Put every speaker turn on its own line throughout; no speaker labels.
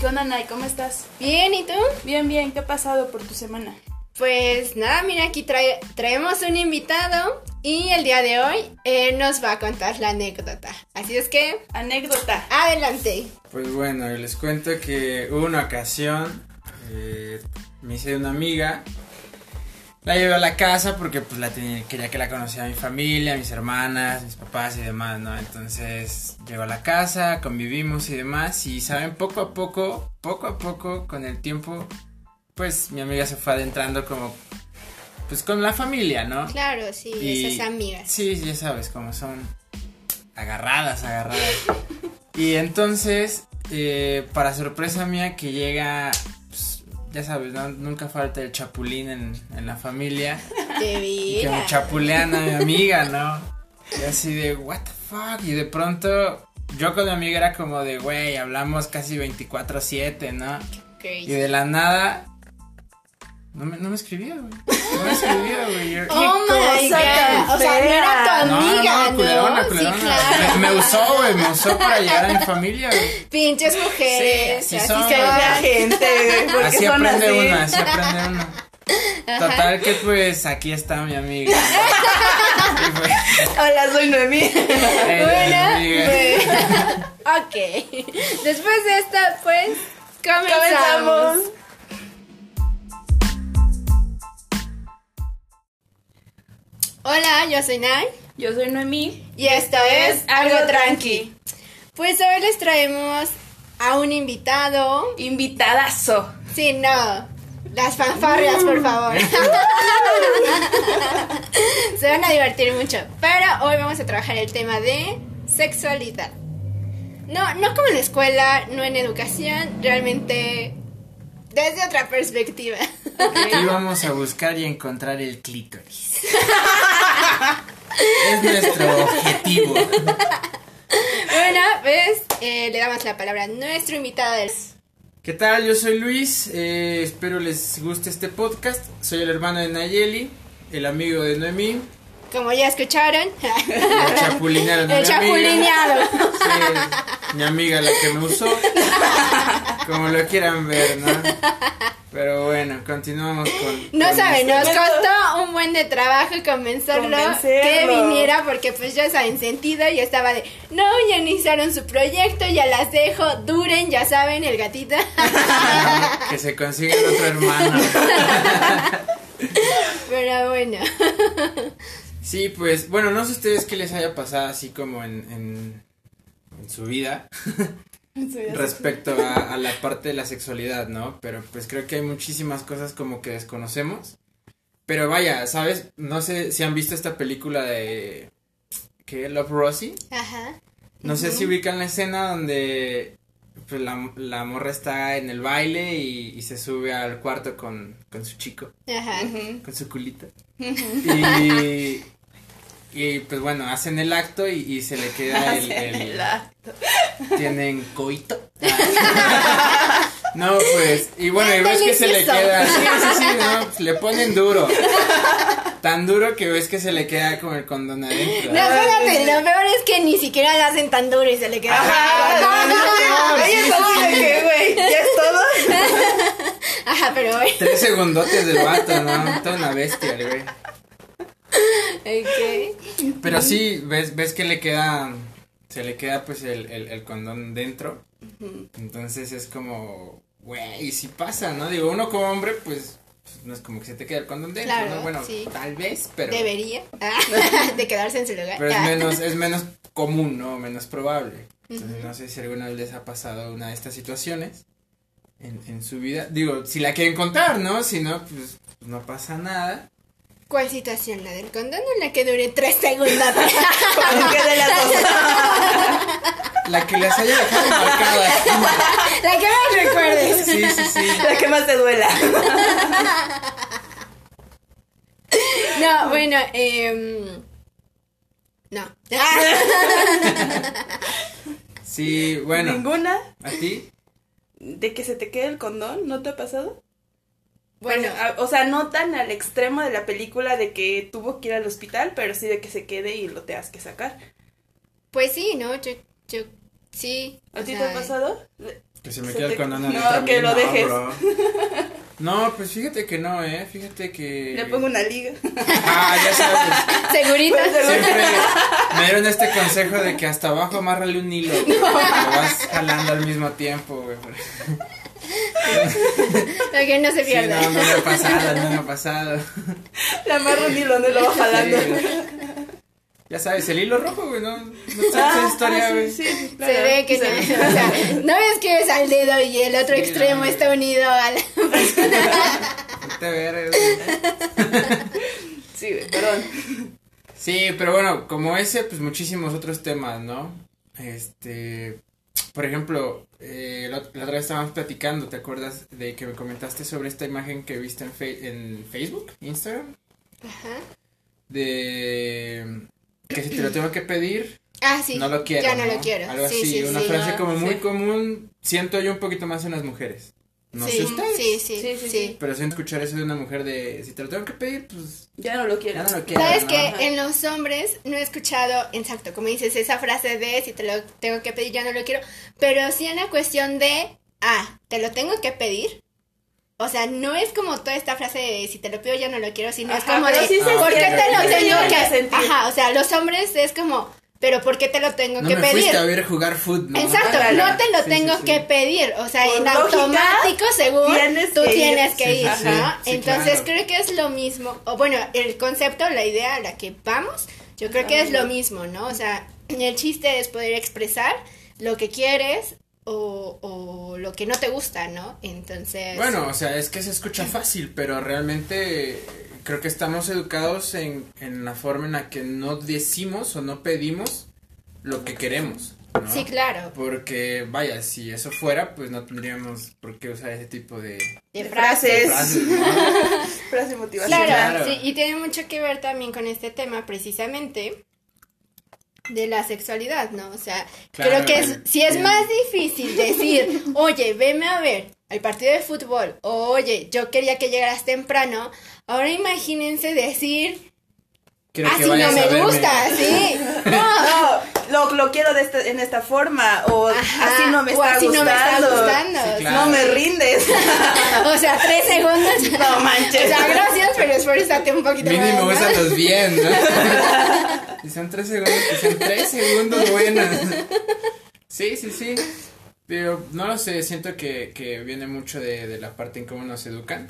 ¿Qué onda, Nay? ¿Cómo estás?
Bien, ¿y tú?
Bien, bien. ¿Qué ha pasado por tu semana?
Pues nada, mira, aquí trae, traemos un invitado y el día de hoy eh, nos va a contar la anécdota. Así es que,
Anécdota.
adelante.
Pues bueno, les cuento que hubo una ocasión, eh, me hice una amiga, la llevé a la casa porque pues la tenía, quería que la conociera mi familia, mis hermanas, mis papás y demás, ¿no? Entonces llegó a la casa, convivimos y demás y saben, poco a poco, poco a poco, con el tiempo, pues mi amiga se fue adentrando como, pues con la familia, ¿no?
Claro, sí,
Y-
esas amigas.
Sí, ya sabes cómo son agarradas, agarradas. y entonces, eh, para sorpresa mía, que llega, ya sabes, ¿no? nunca falta el chapulín en, en la familia.
De
Y que me chapulean a mi amiga, ¿no? Y así de, what the fuck. Y de pronto, yo con mi amiga era como de, güey, hablamos casi 24-7, ¿no? Y
Crazy.
de la nada. No me, no me escribía, güey. No me escribía, güey.
Oh my god. O sea, no era tu
no,
amiga,
no,
¿no?
culerona,
Sí,
culerona.
claro.
Me, me usó, güey, me usó para llegar a mi familia, güey.
Pinches mujeres.
Sí, así
así
son.
se
Que
va.
sea gente, ¿por qué
Así
son
aprende
así?
uno, así aprende uno. Total que pues aquí está mi amiga.
Hola, soy Noemí.
amiga.
pues, ok. Después de esta, pues, comenzamos.
Comenzamos.
Hola, yo soy Nay.
Yo soy Noemí.
Y esto es Algo Tranqui. Pues hoy les traemos a un invitado.
Invitadazo.
Sí, no. Las fanfarrias, por favor. Se van a divertir mucho. Pero hoy vamos a trabajar el tema de sexualidad. No, no como en la escuela, no en educación, realmente desde otra perspectiva.
Aquí vamos a buscar y encontrar el clítoris. es nuestro objetivo.
Bueno, pues eh, le damos la palabra a nuestro invitado del...
¿Qué tal? Yo soy Luis. eh, espero les guste este podcast. Soy el hermano de Nayeli, el amigo de Noemí,
Como ya escucharon,
el chapulinero de
el
mi amiga.
chapulineado.
Sí, mi amiga la que me usó. Como lo quieran ver, ¿no? Pero bueno, continuamos con.
No
con
saben,
esto.
nos costó un buen de trabajo convencerlo,
Convencerlo.
que viniera porque pues ya saben sentido y estaba de, no, ya iniciaron su proyecto, ya las dejo, duren, ya saben, el gatito.
Que se consigan otro hermano.
Pero bueno,
Sí, pues, bueno, no sé ustedes qué les haya pasado así como en, en, en su vida respecto a, a la parte de la sexualidad, ¿no? Pero pues creo que hay muchísimas cosas como que desconocemos. Pero vaya, ¿sabes? No sé si han visto esta película de... ¿Qué? Love Rosie.
ajá,
No sé si ubican la escena donde pues, la, la morra está en el baile y, y se sube al cuarto con, con su chico,
ajá.
con su culito. Y, y pues bueno, hacen el acto y, y se le queda el... el-
La-
tienen coito. No, pues, y bueno, y ves que se le queda, sí, sí, sí, no, pues, le ponen duro. Tan duro que ves que se le queda con el condón adentro.
No, espérate, lo peor es que ni siquiera lo hacen tan duro y se le queda.
Ajá, no, no, no,
de
sí.
qué, güey. ¿Ya es todo?
Ajá, pero bueno.
Tres segundotes del vato, ¿no? Toda una bestia, el güey.
Ok.
Pero sí, ves, ves que le queda, se le queda pues el, el, el condón dentro. Entonces es como, güey, si pasa, ¿no? Digo, uno como hombre, pues, no es como que se te queda el condón dentro,
Claro,
¿no? Bueno,
sí.
tal vez, pero...
Debería de quedarse en su lugar.
Pero es
Ah.
menos, es menos común, ¿no? Menos probable. Entonces, no sé si alguna vez les ha pasado una de estas situaciones en, en su vida. Digo, si la quieren contar, ¿no? Si no, pues, pues no pasa nada.
¿Cuál situación? ¿La del condón o la que dure tres segundos?
Cualquiera de las dos.
La que les haya dejado marcada.
la que más recuerdes.
Sí, sí, sí.
La que más te duela.
No, bueno, eh, no.
Sí, bueno.
¿Ninguna?
¿A ti?
¿De que se te quede el condón? ¿No te ha pasado?
Bueno,
a- o sea, no tan al extremo de la película de que tuvo que ir al hospital, pero sí de que se quede y lo tengas que sacar.
pues sí, ¿no? Yo, yo, sí.
¿A ti te ha pasado?
Que se me queda el condón
no, que lo dejes.
No, pues fíjate que no, eh. Fíjate que.
Le pongo una liga.
Ah, ya sabes.
Segurito.
Siempre me dieron este consejo de que hasta abajo amárrale un hilo. Lo vas jalando al mismo tiempo, güey.
Para que no se
Sí,
pierda.
no, no me ha pasado, no me ha pasado.
Le amarro un hilo donde lo va jalando.
Ya sabes, el hilo rojo, güey, no, no sabes
Ah,
esa historia,
ah,
güey.
sí, sí,
Se ve que
Se
no,
ve.
o sea, no ves que es al dedo y el otro
Sí,
extremo
no,
está unido al
Te.
Sí, güey, perdón.
Sí, pero bueno, como ese, pues muchísimos otros temas, ¿no? Este, por ejemplo, eh, la, la otra vez estábamos platicando, ¿te acuerdas de que me comentaste sobre esta imagen que viste en, fe- en Facebook, Instagram?
Ajá.
De que si te lo tengo que pedir,
Ah, sí.
no lo quiero.
Ya no, lo quiero.
Algo
sí,
así,
sí,
una frase como muy común, siento yo un poquito más en las mujeres. No
sí,
sé ustedes.
Sí, sí,
Sí,
sí.
Pero siento escuchar eso de una mujer de si te lo tengo que pedir, pues
Ya no lo quiero.
ya no lo quiero.
Sabes
¿no?
que
Ajá.
en los hombres no he escuchado, exacto, como dices, esa frase de si te lo tengo que pedir, ya no lo quiero, pero sí en la cuestión de, ah, te lo tengo que pedir. O sea, no es como toda esta frase de si te lo pido ya no lo quiero, sino es como de,
sí
¿por qué te lo tengo que
sentir.
Ajá, o sea, los hombres es como, pero ¿por qué te lo tengo
No
que
me
pedir?
fuiste a ver jugar fútbol, ¿no?
Exacto, no te lo
Sí,
tengo
sí, sí.
que pedir, o sea,
Por
en
lógica,
automático según
tienes
tú
que ir.
tienes que
Sí,
ir,
sí,
¿no? Entonces
claro.
creo que es lo mismo, o bueno, el concepto, la idea a la que vamos, yo creo que es lo mismo, ¿no? O sea, el chiste es poder expresar lo que quieres o, o lo que no te gusta, ¿no? Entonces...
Bueno, o sea, es que se escucha fácil, pero realmente eh, creo que estamos educados en, en la forma en la que no decimos o no pedimos lo que queremos. ¿no?
Sí, claro,
Porque, vaya, si eso fuera, pues no tendríamos por qué usar ese tipo de
de
De
frases.
frases.
frases, ¿no?
Claro,
claro.
sí, y tiene mucho que ver también con este tema precisamente de la sexualidad, ¿no? O sea,
Claro,
creo que es, si es
bien.
más difícil decir, oye, veme a ver al partido de fútbol, o oye, yo quería que llegaras temprano, ahora imagínense decir, así no
vayas a
me gusta, sí, no,
No, lo, lo quiero de esta, en esta forma. O
Ajá,
así no me está
así no me está
gustando.
gustando.
Sí, claro.
No me rindes.
o sea, tres segundos,
No manches.
o sea, gracias, pero esfuérzate un poquito
Mínimo
más, ¿no?
úsalos bien, ¿no? si son tres segundos, que sean tres segundos buenos. Sí, sí, sí. Pero no lo sé, siento que, que viene mucho de, de la parte en cómo nos educan.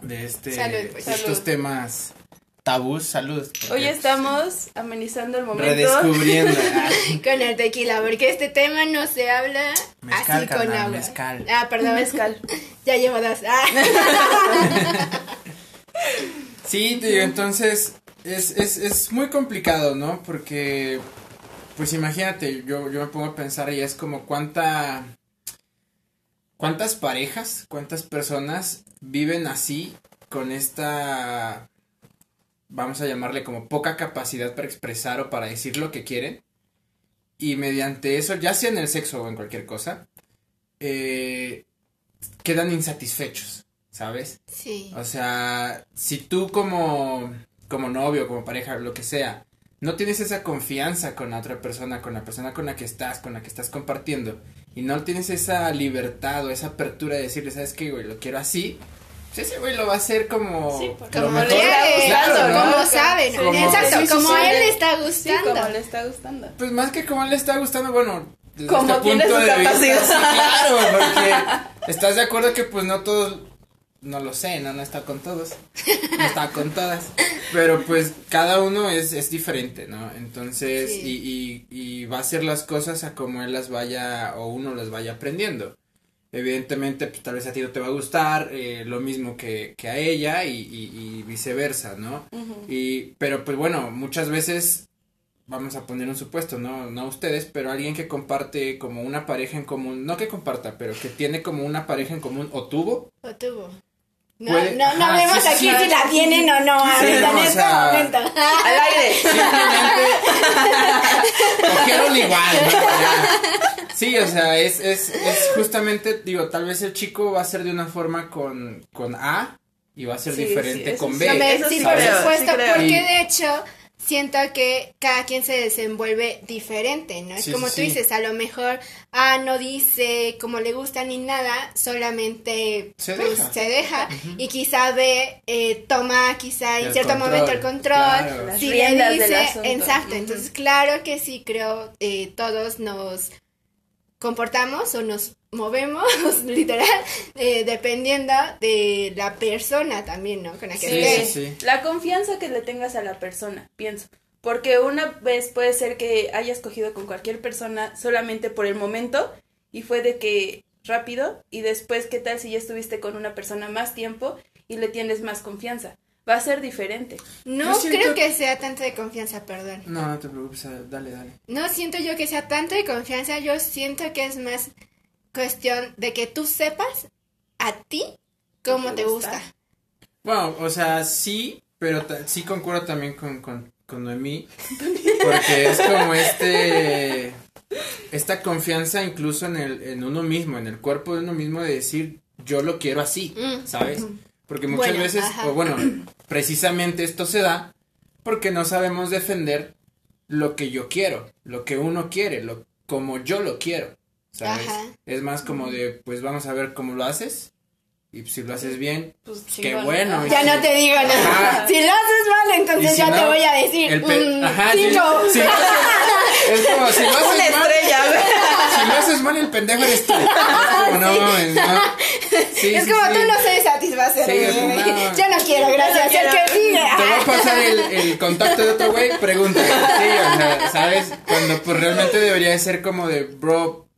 De este
Salud, pues.
estos
Salud.
temas tabús, salud. porque,
Hoy
pues,
estamos amenizando el momento.
redescubriendo. ah,
Con el tequila, porque este tema no se habla
Mezcal,
así con agua.
mezcal.
Ah, perdón.
Mezcal.
Ya llevo dos. Ah.
Sí, digo, entonces es, es, es muy complicado, ¿no? Porque, pues imagínate, yo, yo me pongo a pensar y es como cuánta, cuántas parejas, cuántas personas viven así con esta, vamos a llamarle como poca capacidad para expresar o para decir lo que quieren. Y mediante eso, ya sea en el sexo o en cualquier cosa, eh, quedan insatisfechos, ¿sabes?
Sí.
O sea, si tú como, como novio, como pareja, lo que sea, no tienes esa confianza con la otra persona, con la persona con la que estás, con la que estás compartiendo, y no tienes esa libertad o esa apertura de decirle, ¿sabes qué, güey? Lo quiero así. Pues ese güey lo va a hacer como,
Sí, porque
lo
Como
mejor.
le
Claro, ¿no?
como saben.
Como-
Exacto,
sí, sí,
como él le está
Sí,
gustando.
como le está gustando.
Pues más que como le está gustando, bueno, desde
Como
este
tiene
punto de vista, claro, porque estás de acuerdo que pues no todos, no lo sé, no, no está con todos, no está con todas, pero pues cada uno es, es diferente, ¿no? Entonces,
Sí.
y, y, y va a hacer las cosas a como él las vaya, o uno las vaya aprendiendo. Evidentemente, pues tal vez a ti no te va a gustar eh, lo mismo que, que a ella y, y, y viceversa, ¿no? Y, pero pues bueno, muchas veces vamos a poner un supuesto, no, no ustedes, pero alguien que comparte como una pareja en común, no que comparta, pero que tiene como una pareja en común o tuvo,
O tuvo. No,
Puede-
no, no
ajá,
vemos
sí,
aquí
sí,
si la tienen o no, ahorita
no,
en
o
este
sea-
momento.
Al aire.
simplemente cogieron igual, ¿no? Ya. Sí, o sea, es, es, es justamente, digo, tal vez el chico va a ser de una forma con, con A y va a ser
Sí,
diferente con. B.
No me-
Eso
sí,
sí
por supuesto, porque de hecho, siento que cada quien se desenvuelve diferente, ¿no? Es
Sí,
como
sí,
tú
sí.
dices, a lo mejor, ah, no dice como le gusta ni nada, solamente
Se
pues,
deja.
se deja y quizá ve, eh, toma quizá en
El
cierto
control,
momento el control,
claro.
Si le dice, exacto, entonces claro que sí creo eh, todos nos comportamos o nos movemos, literal, eh, dependiendo de la persona también, ¿no? Con la que
Sí,
esté.
sí, sí.
La confianza que le tengas a la persona, pienso. Porque una vez puede ser que hayas cogido con cualquier persona solamente por el momento y fue de que rápido y después qué tal si ya estuviste con una persona más tiempo y le tienes más confianza. Va a ser diferente.
No
siento-
creo que sea tanto de confianza, perdón.
No, no te preocupes, dale, dale.
No siento yo que sea tanto de confianza, yo siento que es más cuestión de que tú sepas a ti cómo
¿Te
te
gusta?
gusta.
Bueno, o sea, sí, pero sí concuerdo también con, con, con Noemí, porque es como este, esta confianza incluso en, el, en uno mismo, en el cuerpo de uno mismo de decir, yo lo quiero así,
Mm.
Porque muchas
Bueno,
veces,
ajá.
o bueno, precisamente esto se da porque no sabemos defender lo que yo quiero, lo que uno quiere, lo como yo lo quiero, ¿sabes?
Ajá.
Es más como de, pues vamos a ver cómo lo haces y si lo haces bien,
Pues
Qué bueno,
Ya
sí.
no te digo nada.
Ajá.
Si lo haces mal, entonces
si
ya te
no,
voy a decir
el pe-
mm,
Ajá, sí,
cinco.
sí, lo haces- es como si lo
Una
haces mal,
estrella,
si lo haces mal el pendejo eres tú. Es como, no mames, no. Sí,
es
sí,
como
sí.
tú no
es como, no.
Ya no quiero, gracias.
No
el que sigue.
Te voy a pasar el, el contacto de otro güey, pregunta. Sí, o sea, ¿sabes? Cuando pues realmente debería de ser como de, bro,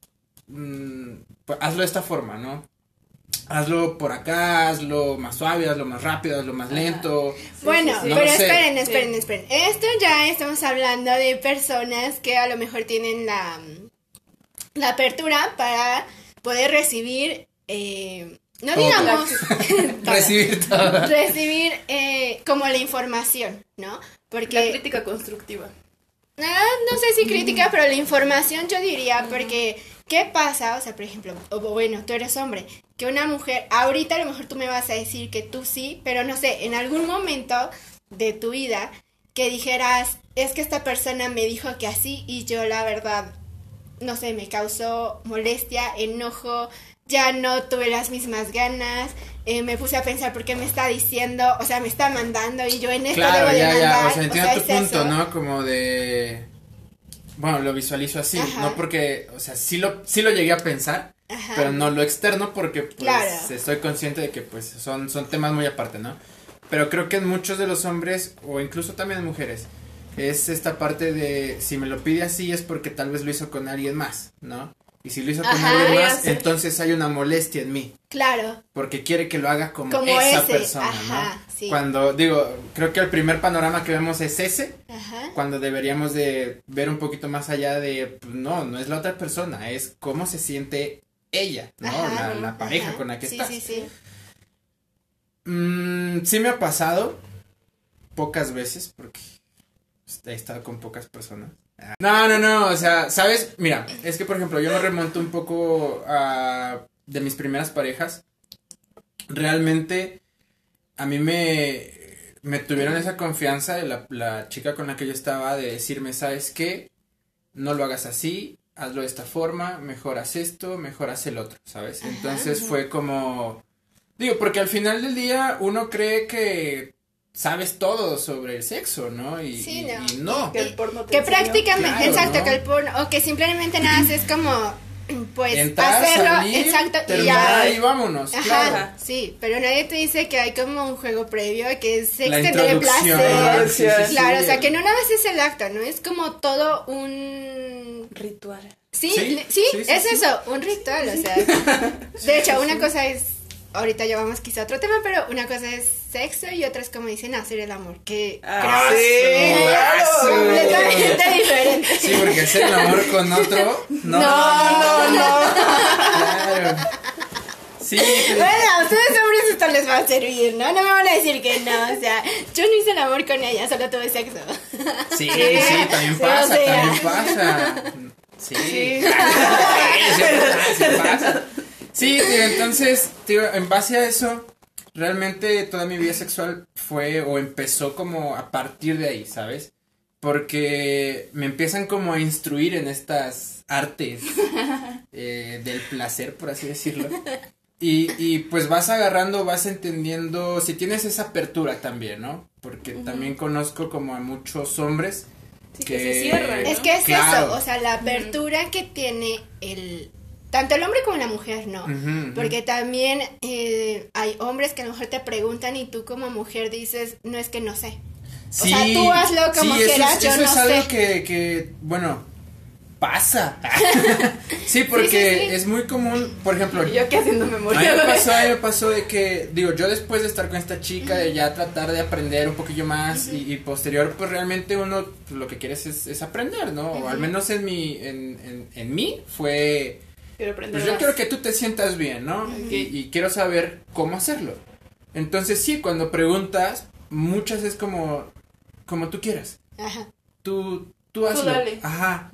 mm, pues, hazlo de esta forma, ¿no? Hazlo por acá, hazlo más suave, hazlo más rápido, hazlo más lento.
Bueno,
sí, sí.
No
pero
sé.
esperen, esperen, esperen. Esto ya estamos hablando de personas que a lo mejor tienen la, la apertura para poder recibir, eh, no
Todo.
digamos, todo.
Recibir todo.
recibir eh, como la información, ¿no?
La
Porque
crítica constructiva.
Ah, no sé si crítica, pero la información yo diría, porque ¿qué pasa? O sea, por ejemplo, o bueno, tú eres hombre, que una mujer, ahorita a lo mejor tú me vas a decir que tú sí, pero no sé, en algún momento de tu vida que dijeras, es que esta persona me dijo que así y yo la verdad, no sé, me causó molestia, enojo, ya no tuve las mismas ganas, eh, me puse a pensar por qué me está diciendo, o sea, me está mandando y yo en esto
Claro,
debo de
ya,
mandar.
ya, o sea, entiendo tu
es
punto,
eso.
¿no? Como de... Bueno, lo visualizo así,
Ajá.
no porque, o sea, sí lo, sí lo llegué a pensar,
Ajá.
pero no lo externo porque, pues,
Claro.
estoy consciente de que, pues, son, son temas muy aparte, ¿no? Pero creo que en muchos de los hombres, o incluso también en mujeres, es esta parte de, si me lo pide así es porque tal vez lo hizo con alguien más, ¿no? Y si lo hizo con
Ajá,
alguien más, entonces hay una molestia en mí.
Claro,
Porque quiere que lo haga como,
Como
esa
ese,
persona,
ajá,
¿no?
sí.
Cuando, digo, creo que el primer panorama que vemos es ese,
ajá.
cuando deberíamos de ver un poquito más allá de, pues, no, no es la otra persona, es cómo se siente ella, ¿no?
Ajá,
la, la pareja con la que
sí,
estás.
Sí, sí,
Mm, sí me ha pasado, pocas veces, porque he estado con pocas personas. No, no, no, o sea, ¿sabes? Mira, es que por ejemplo yo me remonto un poco a de mis primeras parejas. Realmente a mí me, me tuvieron esa confianza de la, la chica con la que yo estaba de decirme, ¿sabes qué? No lo hagas así, hazlo de esta forma, mejor haz esto, mejor haz el otro, ¿sabes?
Ajá.
Entonces fue como... Digo, porque al final del día uno cree que sabes todo sobre el sexo, ¿no? Y
Sí,
y-
no.
y no.
Que el porno te
Que
enseñó.
prácticamente,
Claro,
exacto,
¿no?
que el porno, o que simplemente nada más es como, pues,
Entrar,
hacerlo,
salir,
exacto, y ya.
y vámonos,
Ajá,
claro.
sí, pero nadie te dice que hay como un juego previo que es extender placer.
sí, sí, sí.
Claro, o sea, que no nada más es el acto, ¿no? Es como todo un...
Ritual.
Sí,
Sí,
sí, es
sí.
eso, un ritual, o sea. De hecho, una cosa es, ahorita ya vamos quizá a otro tema, pero una cosa es sexo y otra es como dicen hacer el amor, que
Ah,
creo
sí,
es
claro.
completamente diferente.
Sí, porque hacer el amor con otro. No,
No, no, no.
Claro. Sí,
Bueno, a ustedes hombres esto les va a servir, ¿no? No me van a decir que no, o sea, yo no hice el amor con ella, solo tuve sexo.
sí, sí, también
Sí,
pasa,
o sea.
también pasa. Sí, sí, sí, sí pasa. Sí, tío, entonces, tío, en base a eso, realmente toda mi vida sexual fue o empezó como a partir de ahí, ¿sabes? porque me empiezan como a instruir en estas artes eh, del placer, por así decirlo. Y, y pues vas agarrando, vas entendiendo, si tienes esa apertura también, ¿no? Porque también conozco como a muchos hombres
Sí,
que,
que se cierran, ¿no?
Es que es
Claro.
eso, o sea, la apertura que tiene el tanto el hombre como la mujer, ¿no? Porque también eh, hay hombres que a lo mejor te preguntan y tú como mujer dices, no es que no sé.
Sí,
sea, tú hazlo como
sí, eso
quieras,
es,
yo
eso
no
es algo
sé.
que, que, bueno, pasa. sí, porque
Sí, sí, sí.
es muy común, por ejemplo,
Yo aquí haciendo
A mí
memoria.
me pasó, a mí me pasó de que, digo, yo después de estar con esta chica, de ya tratar de aprender un poquillo más y, y posterior, pues realmente uno pues, lo que quieres es, es aprender, ¿no? O al menos en mi, en, en, en mí fue,
Quiero aprender
pues yo
más.
quiero que tú te sientas bien, ¿no? Y, y quiero saber cómo hacerlo. Entonces sí, cuando preguntas, muchas es como, como tú quieras.
Ajá.
Tú, tú hazlo.
dale.
Ajá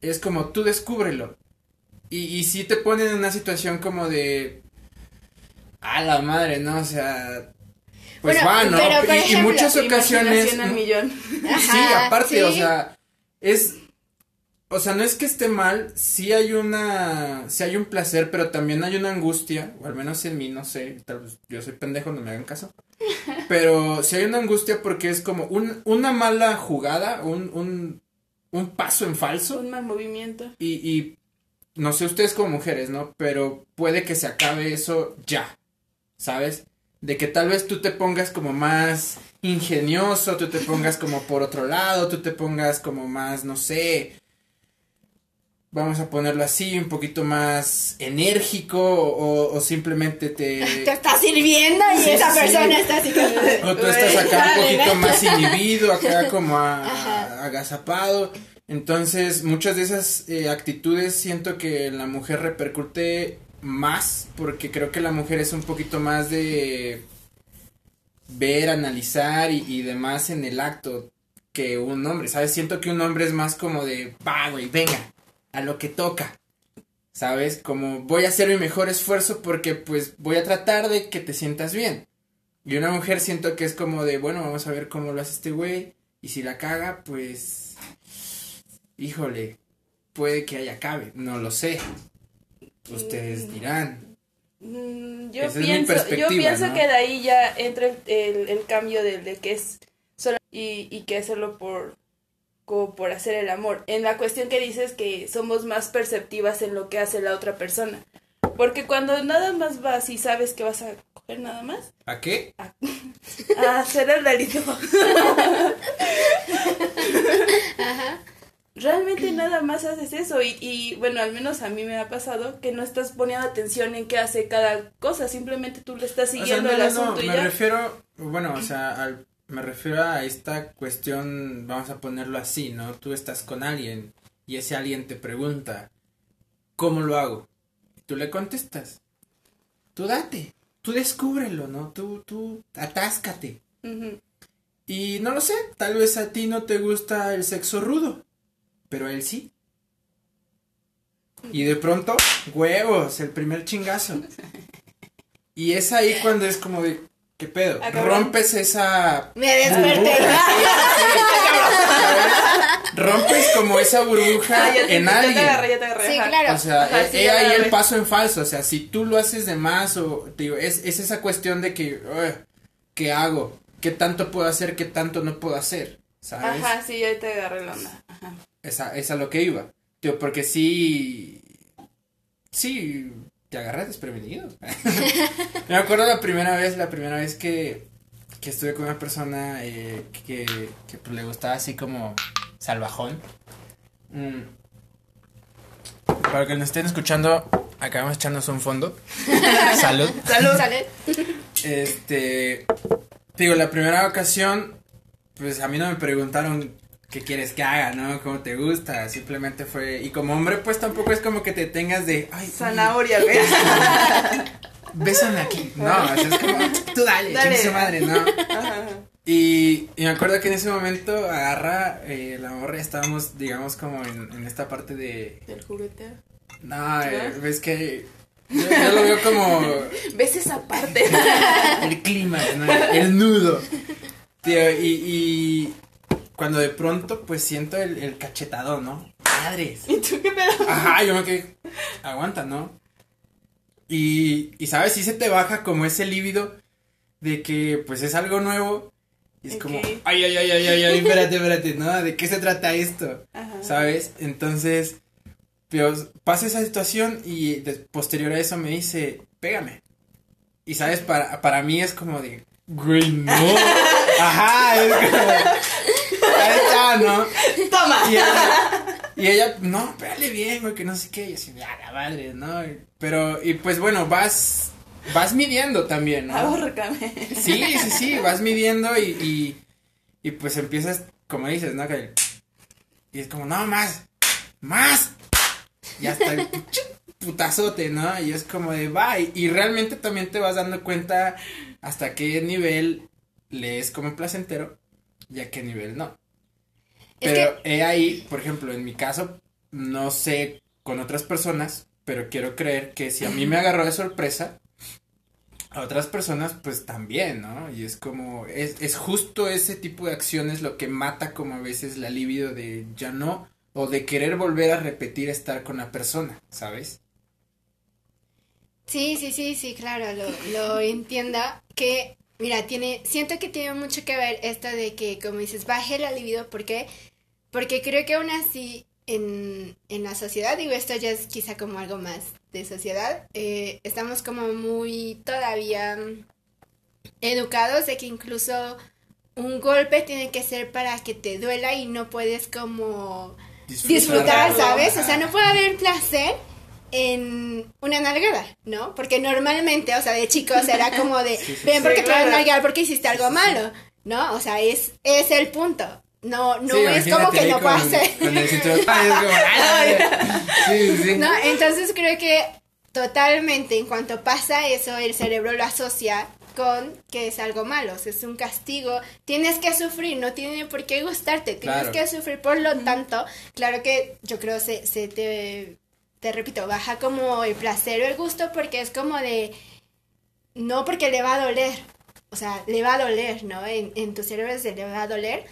es como tú descúbrelo. Y, y si te ponen en una situación como de. A la madre, ¿no? O sea. Pues
Bueno,
va, ¿no?
pero,
y, y
ejemplo,
muchas ocasiones.
Al millón.
Sí, aparte, o
sí.
sea. Es. O sea, no es que esté mal, sí hay una, sí hay un placer, pero también hay una angustia, o al menos en mí, no sé, tal vez yo soy pendejo, no me hagan caso, pero sí hay una angustia porque es como un, una mala jugada, un, un, un paso en falso,
Un mal movimiento.
y, y no sé ustedes como mujeres, ¿no? Pero puede que se acabe eso ya, ¿sabes? De que tal vez tú te pongas como más ingenioso, tú te pongas como por otro lado, tú te pongas como más, no sé, vamos a ponerlo así, un poquito más enérgico o, o simplemente te...
Te está sirviendo y
Sí,
esa
sí,
persona está así.
O tú estás acá un poquito más inhibido, acá como a- agazapado. Entonces, muchas de esas eh, actitudes siento que la mujer repercute más, porque creo que la mujer es un poquito más de ver, analizar y, y demás en el acto que un hombre, ¿sabes? Siento que un hombre es más como de, va, güey, venga, a lo que toca. ¿Sabes? Como voy a hacer mi mejor esfuerzo porque pues voy a tratar de que te sientas bien. Y una mujer siento que es como de, bueno, vamos a ver cómo lo hace este güey. Y si la caga, pues. Híjole, puede que haya cabe, no lo sé. Ustedes dirán.
Mm, Yo
Esa es mi
pienso, yo pienso
¿no?
que de ahí ya entra el, el, el cambio de, de que es solo y, y que hacerlo por por hacer el amor. En la cuestión que dices que somos más perceptivas en lo que hace la otra persona. Porque cuando nada más vas y sabes que vas a coger nada más,
¿A qué?
a hacer el delito. Realmente nada más haces eso y, y bueno, al menos a mí me ha pasado que no estás poniendo atención en qué hace cada cosa, simplemente tú le estás
O sea,
siguiendo
no,
el
no,
asunto
no,
y
me
ya.
refiero, bueno, o sea, al- me refiero a esta cuestión, vamos a ponerlo así, ¿no? Tú estás con alguien y ese alguien te pregunta, ¿cómo lo hago? Y tú le contestas, tú date, tú descúbrelo, ¿no? Tú, tú, atáscate. Y no lo sé, tal vez a ti no te gusta el sexo rudo, pero a él sí. Y de pronto, huevos, el primer chingazo. Y es ahí cuando es como de, ¿qué pedo? Rompes esa...
Me desperté.
Rompes como esa burbuja
Ah, ya te,
en
ya te
alguien.
agarré, ya te agarré.
Sí, claro.
O sea,
Ajá, sí,
he ahí
la
el
ves.
paso en falso. O sea, si tú lo haces de más o te digo, es, es esa cuestión de que, "Ugh, ¿qué hago? ¿Qué tanto puedo hacer? ¿Qué tanto no puedo hacer? ¿Sabes?
Ajá, sí, ya te agarré la onda. Ajá.
Esa, es a lo que iba. Tío, porque sí. Sí, te agarras desprevenido. Me acuerdo la primera vez, la primera vez que, que estuve con una persona eh, que, que pues, le gustaba así como salvajón. Mm. Para que nos estén escuchando, acabamos de echarnos un fondo. Salud.
Salud. Salud.
Este, te digo, la primera ocasión, pues a mí no me preguntaron qué quieres que haga, ¿no? ¿Cómo te gusta? Simplemente fue, y como hombre, pues tampoco es como que te tengas de, ay,
Zanahoria, güey.
bésame aquí. No, o sea, es como, tú dale,
Dale.
su madre, ¿no?
Ajá.
Y, y me acuerdo que en ese momento agarra eh, la morra, estábamos, digamos, como en, en esta parte de,
Del jugueteo.
no, eh, ves que, yo, yo lo veo como,
¿Ves esa parte?
el clima, ¿no? el nudo. Tío, y, y, cuando de pronto pues siento el, el cachetadón, ¿no? Madres.
¿Y tú qué pedo?
Ajá, yo me quedé, aguanta, ¿no? Y, y sabes, sí se te baja como ese líbido de que pues es algo nuevo. Y es como, ay, ay, ay, ay, ay, ay, espérate, espérate, ¿no? ¿De qué se trata esto?
Ajá.
¿Sabes? Entonces, pero pasa esa situación y de- posterior a eso me dice, pégame. Y sabes, para, para mí es como de, güey, no. Ajá, es como, ¿no?
Toma.
Y ella, y ella, no, pégale bien, güey, que no sé qué. Y así, ya, la madre, ¿no? Pero, y pues bueno, vas, vas midiendo también, ¿no?
Ahórcame.
Sí, sí, sí, vas midiendo y, y, y pues empiezas, como dices, ¿no? Que- y es como, no, más, más. Y hasta el putazote, ¿no? Y es como de, va. Y, y realmente también te vas dando cuenta hasta qué nivel le es como placentero y a qué nivel no.
Es
Pero he ahí, por ejemplo, en mi caso, no sé con otras personas, pero quiero creer que si a mí me agarró de sorpresa, a otras personas pues también, ¿no? Y es como, es, es justo ese tipo de acciones lo que mata como a veces la libido de ya no, o de querer volver a repetir estar con la persona, ¿sabes?
Sí, sí, sí, sí, claro, lo, lo entiendo. Que, mira, tiene, siento que tiene mucho que ver esto de que, como dices, baje la libido. ¿Por qué? Porque creo que aún así en, en la sociedad, digo, esto ya es quizá como algo más de sociedad, eh, estamos como muy todavía educados de que incluso un golpe tiene que ser para que te duela y no puedes como disfrutar, ¿sabes? O sea, no puede haber placer en una nalgada, ¿no? Porque normalmente, o sea, de chicos era como de,
Sí, sí,
ven,
sí.
porque te vas a nalgar porque hiciste algo malo, ¿no? O sea, es, es el punto. No, no
Sí,
es como que no puede
con-
ser.
Con el cinturón, ay, es como, ay, sí, sí, sí.
¿No? Entonces creo que totalmente en cuanto pasa eso, el cerebro lo asocia con que es algo malo, o sea, es un castigo, tienes que sufrir, no tiene por qué gustarte, tienes
Claro.
que sufrir, por lo tanto, claro que yo creo se, se te, te repito, baja como el placer o el gusto porque es como de, no porque le va a doler, o sea, le va a doler, ¿no? En, en tu cerebro se le va a doler,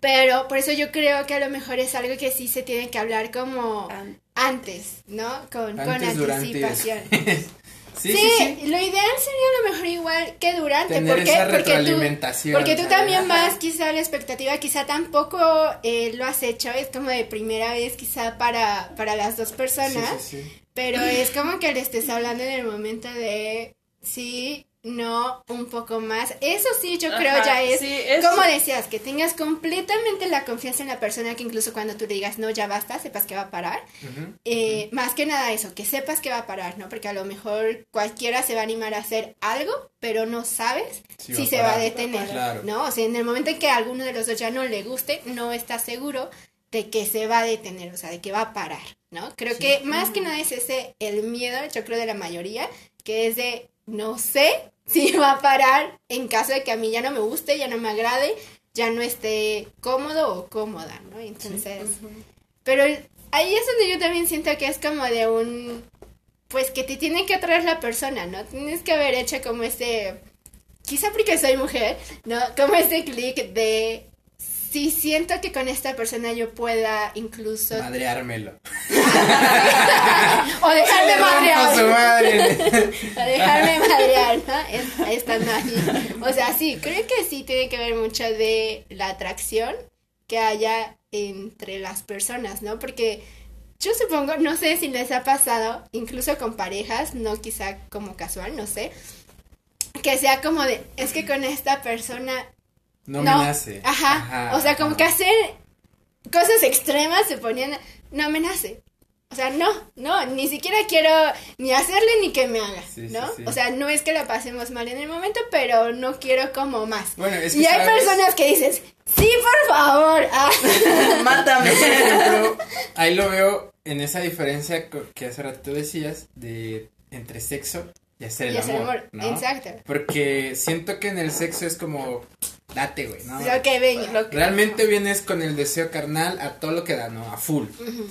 pero por eso yo creo que a lo mejor es algo que sí se tiene que hablar como
An-
antes, ¿no? Con, con
Antes,
anticipación.
Sí,
Sí,
sí, sí.
lo ideal sería a lo mejor igual que durante,
Tener
¿por qué?
esa
Porque tú, porque tú también
Ajá.
vas quizá a la expectativa, quizá tampoco eh, lo has hecho, es como de primera vez quizá para, para las dos personas,
Sí, sí, sí.
pero es como que le estés hablando en el momento de sí, no, un poco más. Eso sí, yo creo ya es,
sí, es-
como decías, que tengas completamente la confianza en la persona que incluso cuando tú le digas no, ya basta, sepas que va a parar. Eh, Más que nada eso, que sepas que va a parar, ¿no? Porque a lo mejor cualquiera se va a animar a hacer algo, pero no sabes
Sí
si
va
se va a detener,
Claro.
¿no? O sea, en el momento en que a alguno de los dos ya no le guste, no está seguro de que se va a detener, o sea, de que va a parar, ¿no? Creo que más que nada es ese el miedo, yo creo de la mayoría, que es de no sé si va a parar en caso de que a mí ya no me guste, ya no me agrade, ya no esté cómodo o cómoda, ¿no? Entonces, pero ahí es donde yo también siento que es como de un, pues que te tiene que atraer la persona, ¿no? Tienes que haber hecho como ese, quizá porque soy mujer, ¿no? Como ese clic de, si siento que con esta persona yo pueda incluso,
Madreármelo.
o dejarme madrear,
madre.
o dejarme madrear, ¿no? Es- Estando ahí. O sea, sí, creo que sí tiene que ver mucho de la atracción que haya entre las personas, ¿no? Porque yo supongo, no sé si les ha pasado, incluso con parejas, no quizá como casual, no sé, que sea como de, es que con esta persona
No, me nace.
Ajá, o sea, como
ajá.
que hacer cosas extremas se ponían, no me nace. O sea, no, no, ni siquiera quiero ni hacerle ni que me haga,
Sí,
¿no?
sí.
O sea, no es que la pasemos mal en el momento, pero no quiero como más.
Bueno, es que
y hay
¿sabes?
personas que dices, sí, por favor. ah".
Mátame.
Yo, por ejemplo, ahí lo veo en esa diferencia que hace rato tú decías de entre sexo y hacer el
Y hacer
amor,
amor,
¿no?
exacto.
Porque siento que en el sexo es como date, güey, ¿no?
Lo que venga.
Lo que-
Realmente vienes con el deseo carnal a todo lo que da, ¿no? A full.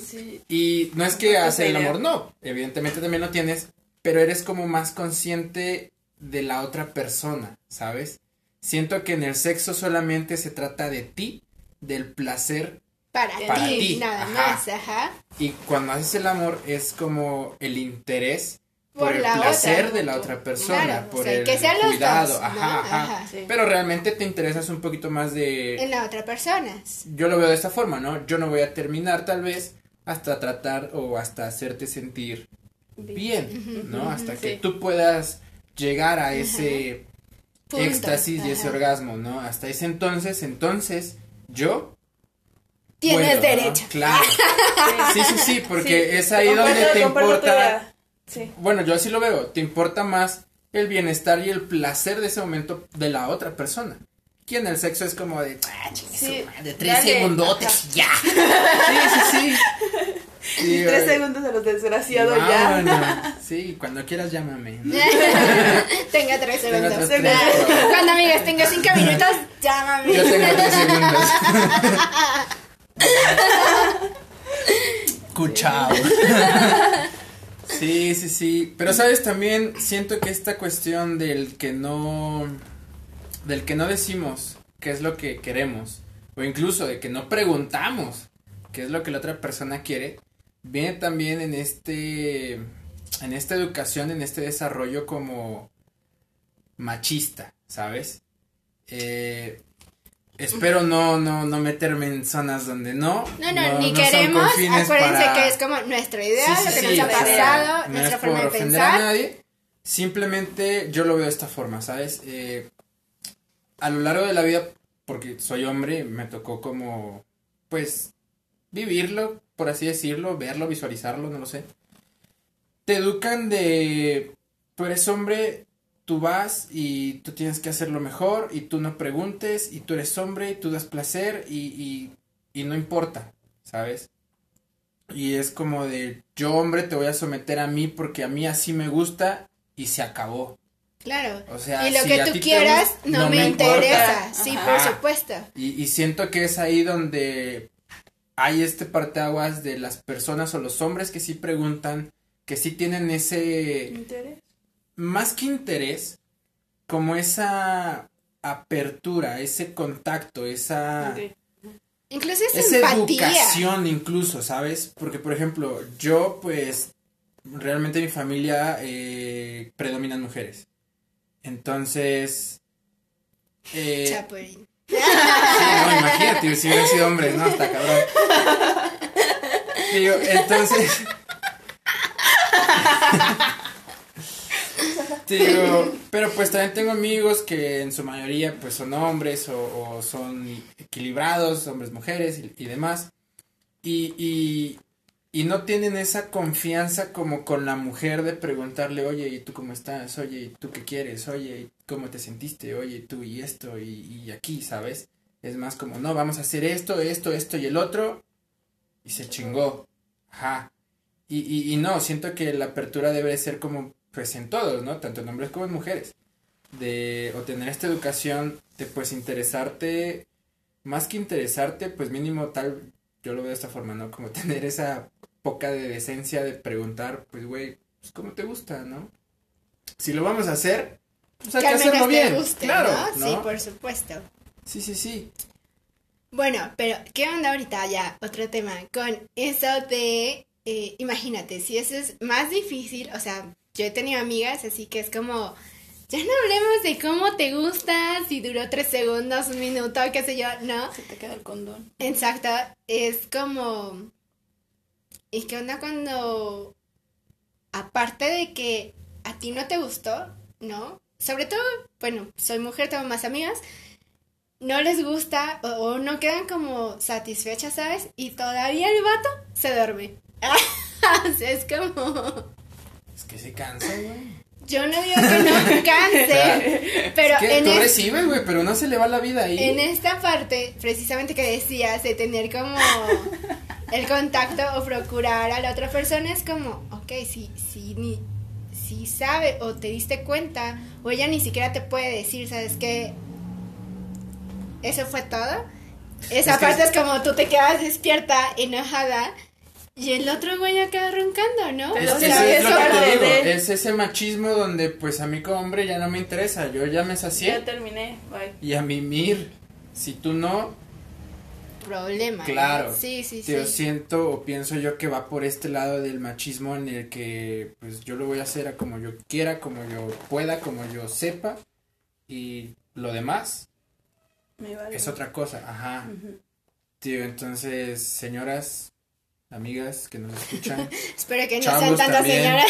Sí.
Y no es que hacer el amor, no. Evidentemente también lo tienes, pero eres como más consciente de la otra persona, ¿sabes? Siento que en el sexo solamente se trata de ti del placer
Para,
Para
ti,
ti,
nada
ajá.
más, ajá.
y cuando haces el amor es como el interés por,
Por
el
la
placer
otra.
de la otra persona,
Claro, o
por
sea,
el
que sean los
cuidado,
dos, ¿no?
ajá, ajá,
Ajá.
Sí.
Pero realmente te interesas un poquito más de
En la otra persona.
yo lo veo de esta forma, ¿no? Yo no voy a terminar tal vez hasta tratar o hasta hacerte sentir bien, ¿no? Hasta que
sí.
tú puedas llegar a ese
Punto,
éxtasis y ese orgasmo, ¿no? Hasta ese entonces, entonces, yo
Tienes derecho.
Claro. Sí, sí, sí, porque
Sí,
es ahí donde te importa.
Sí.
bueno, yo así lo veo, te importa más el bienestar y el placer de ese momento de la otra persona. Que en el sexo es como de, ah, su
Sí,
madre, tres
dale,
segundotes, ya. Sí, sí, sí. Sí,
Tres segundos a los desgraciados ya.
Vámonos. Sí, cuando quieras llámame. ¿no?
Tenga tres segundos.
tres,
tres.
Cuando amigas tenga cinco minutos, llámame.
Yo tengo tres segundos. Cuchao. Sí, sí, sí. Pero sabes, también siento que esta cuestión del que no. del que no decimos qué es lo que queremos. O incluso de que no preguntamos qué es lo que la otra persona quiere. Viene también en este. en esta educación, en este desarrollo como machista, ¿sabes? Eh, espero no, no, no meterme en zonas donde no.
No, no, ni
no
queremos. Acuérdense
para-
que es como nuestra idea,
Sí, sí,
lo que
sí,
nos ha pasado,
no
nuestra
es
forma
por
de
ofender a
pensar.
nadie. Simplemente yo lo veo de esta forma, ¿sabes? Eh, a lo largo de la vida, porque soy hombre, me tocó como, pues, vivirlo, por así decirlo, verlo, visualizarlo, no lo sé. Te educan de, tú eres hombre, tú vas y tú tienes que hacerlo mejor y tú no preguntes y tú eres hombre y tú das placer y, y, y no importa, ¿sabes? Y es como de, yo hombre te voy a someter a mí porque a mí así me gusta y se acabó.
Claro.
O sea,
y lo
si
que tú quieras
gusta,
no,
no
me, interesa. Sí,
Ajá.
por supuesto.
Y, y siento que es ahí donde hay este parteaguas de las personas o los hombres que sí preguntan, que sí tienen ese,
¿Interés?
Más que interés, como esa apertura, ese contacto, esa...
Ok.
Incluso es
esa
empatía.
educación incluso, ¿sabes? Porque, por ejemplo, yo, pues, realmente mi familia eh, predominan mujeres. Entonces... Eh,
Chapulín.
sí, no, imagínate, si hubieran sido hombres, ¿no? Hasta cabrón. Digo, entonces... Digo, pero pues también tengo amigos que en su mayoría pues son hombres o, o son equilibrados, hombres, mujeres y, y demás. Y, y, y no tienen esa confianza como con la mujer de preguntarle, oye, ¿y tú cómo estás? Oye, ¿y tú qué quieres? Oye, ¿y ¿cómo te sentiste? Oye, tú y esto y, y aquí, ¿sabes? Es más como, no, vamos a hacer esto, esto, esto y el otro. Y se chingó. Ajá. Y, y, y no, siento que la apertura debe ser como, pues en todos, ¿no? Tanto en hombres como en mujeres. De, o tener esta educación de, pues, interesarte, más que interesarte, pues mínimo tal, yo lo veo de esta forma, ¿no? Como tener esa poca de decencia de preguntar, pues, güey, pues, ¿cómo te gusta, no? Si lo vamos a hacer, pues hay
que
hacerlo bien.
guste,
claro,
¿no?
¿no?
Sí, por supuesto.
Sí, sí, sí.
Bueno, pero ¿qué onda ahorita ya? Otro tema con eso de, eh, imagínate, si eso es más difícil, o sea, yo he tenido amigas, así que es como, ya no hablemos de cómo te gusta, si duró tres segundos, un minuto, qué sé yo, no.
Se te queda el condón.
Exacto, es como, ¿y qué onda cuando, aparte de que a ti no te gustó, ¿no? Sobre todo, bueno, soy mujer, tengo más amigas, no les gusta o, o no quedan como satisfechas, ¿sabes? Y todavía el vato se duerme. o sea, es como,
Es que se cansa, güey.
yo no digo que no canse, pero
Es que
en
tú
es-
recibes, güey, pero no se le va la vida ahí.
En esta parte, precisamente que decías de tener como el contacto o procurar a la otra persona, es como, ok, si, si, ni, si sabe o te diste cuenta, o ella ni siquiera te puede decir, ¿sabes qué? Eso fue todo. Esa
Es que-
parte es como tú te quedas despierta, enojada, y el otro güey acá roncando, ¿no?
Es
O sea,
eso es lo que te digo, es ese machismo donde pues a mí como hombre ya no me interesa, yo ya me
Ya
sacié
terminé. Bye.
y a mimir, si tú no,
problema.
Claro.
Sí, sí, sí.
Yo siento o pienso yo que va por este lado del machismo en el que pues yo lo voy a hacer a como yo quiera, como yo pueda, como yo sepa y lo demás
Me vale.
es otra cosa, ajá.
Ujú.
Tío, entonces, señoras, amigas que nos escuchan,
Espero que no
Chavos
sean tantas señoras.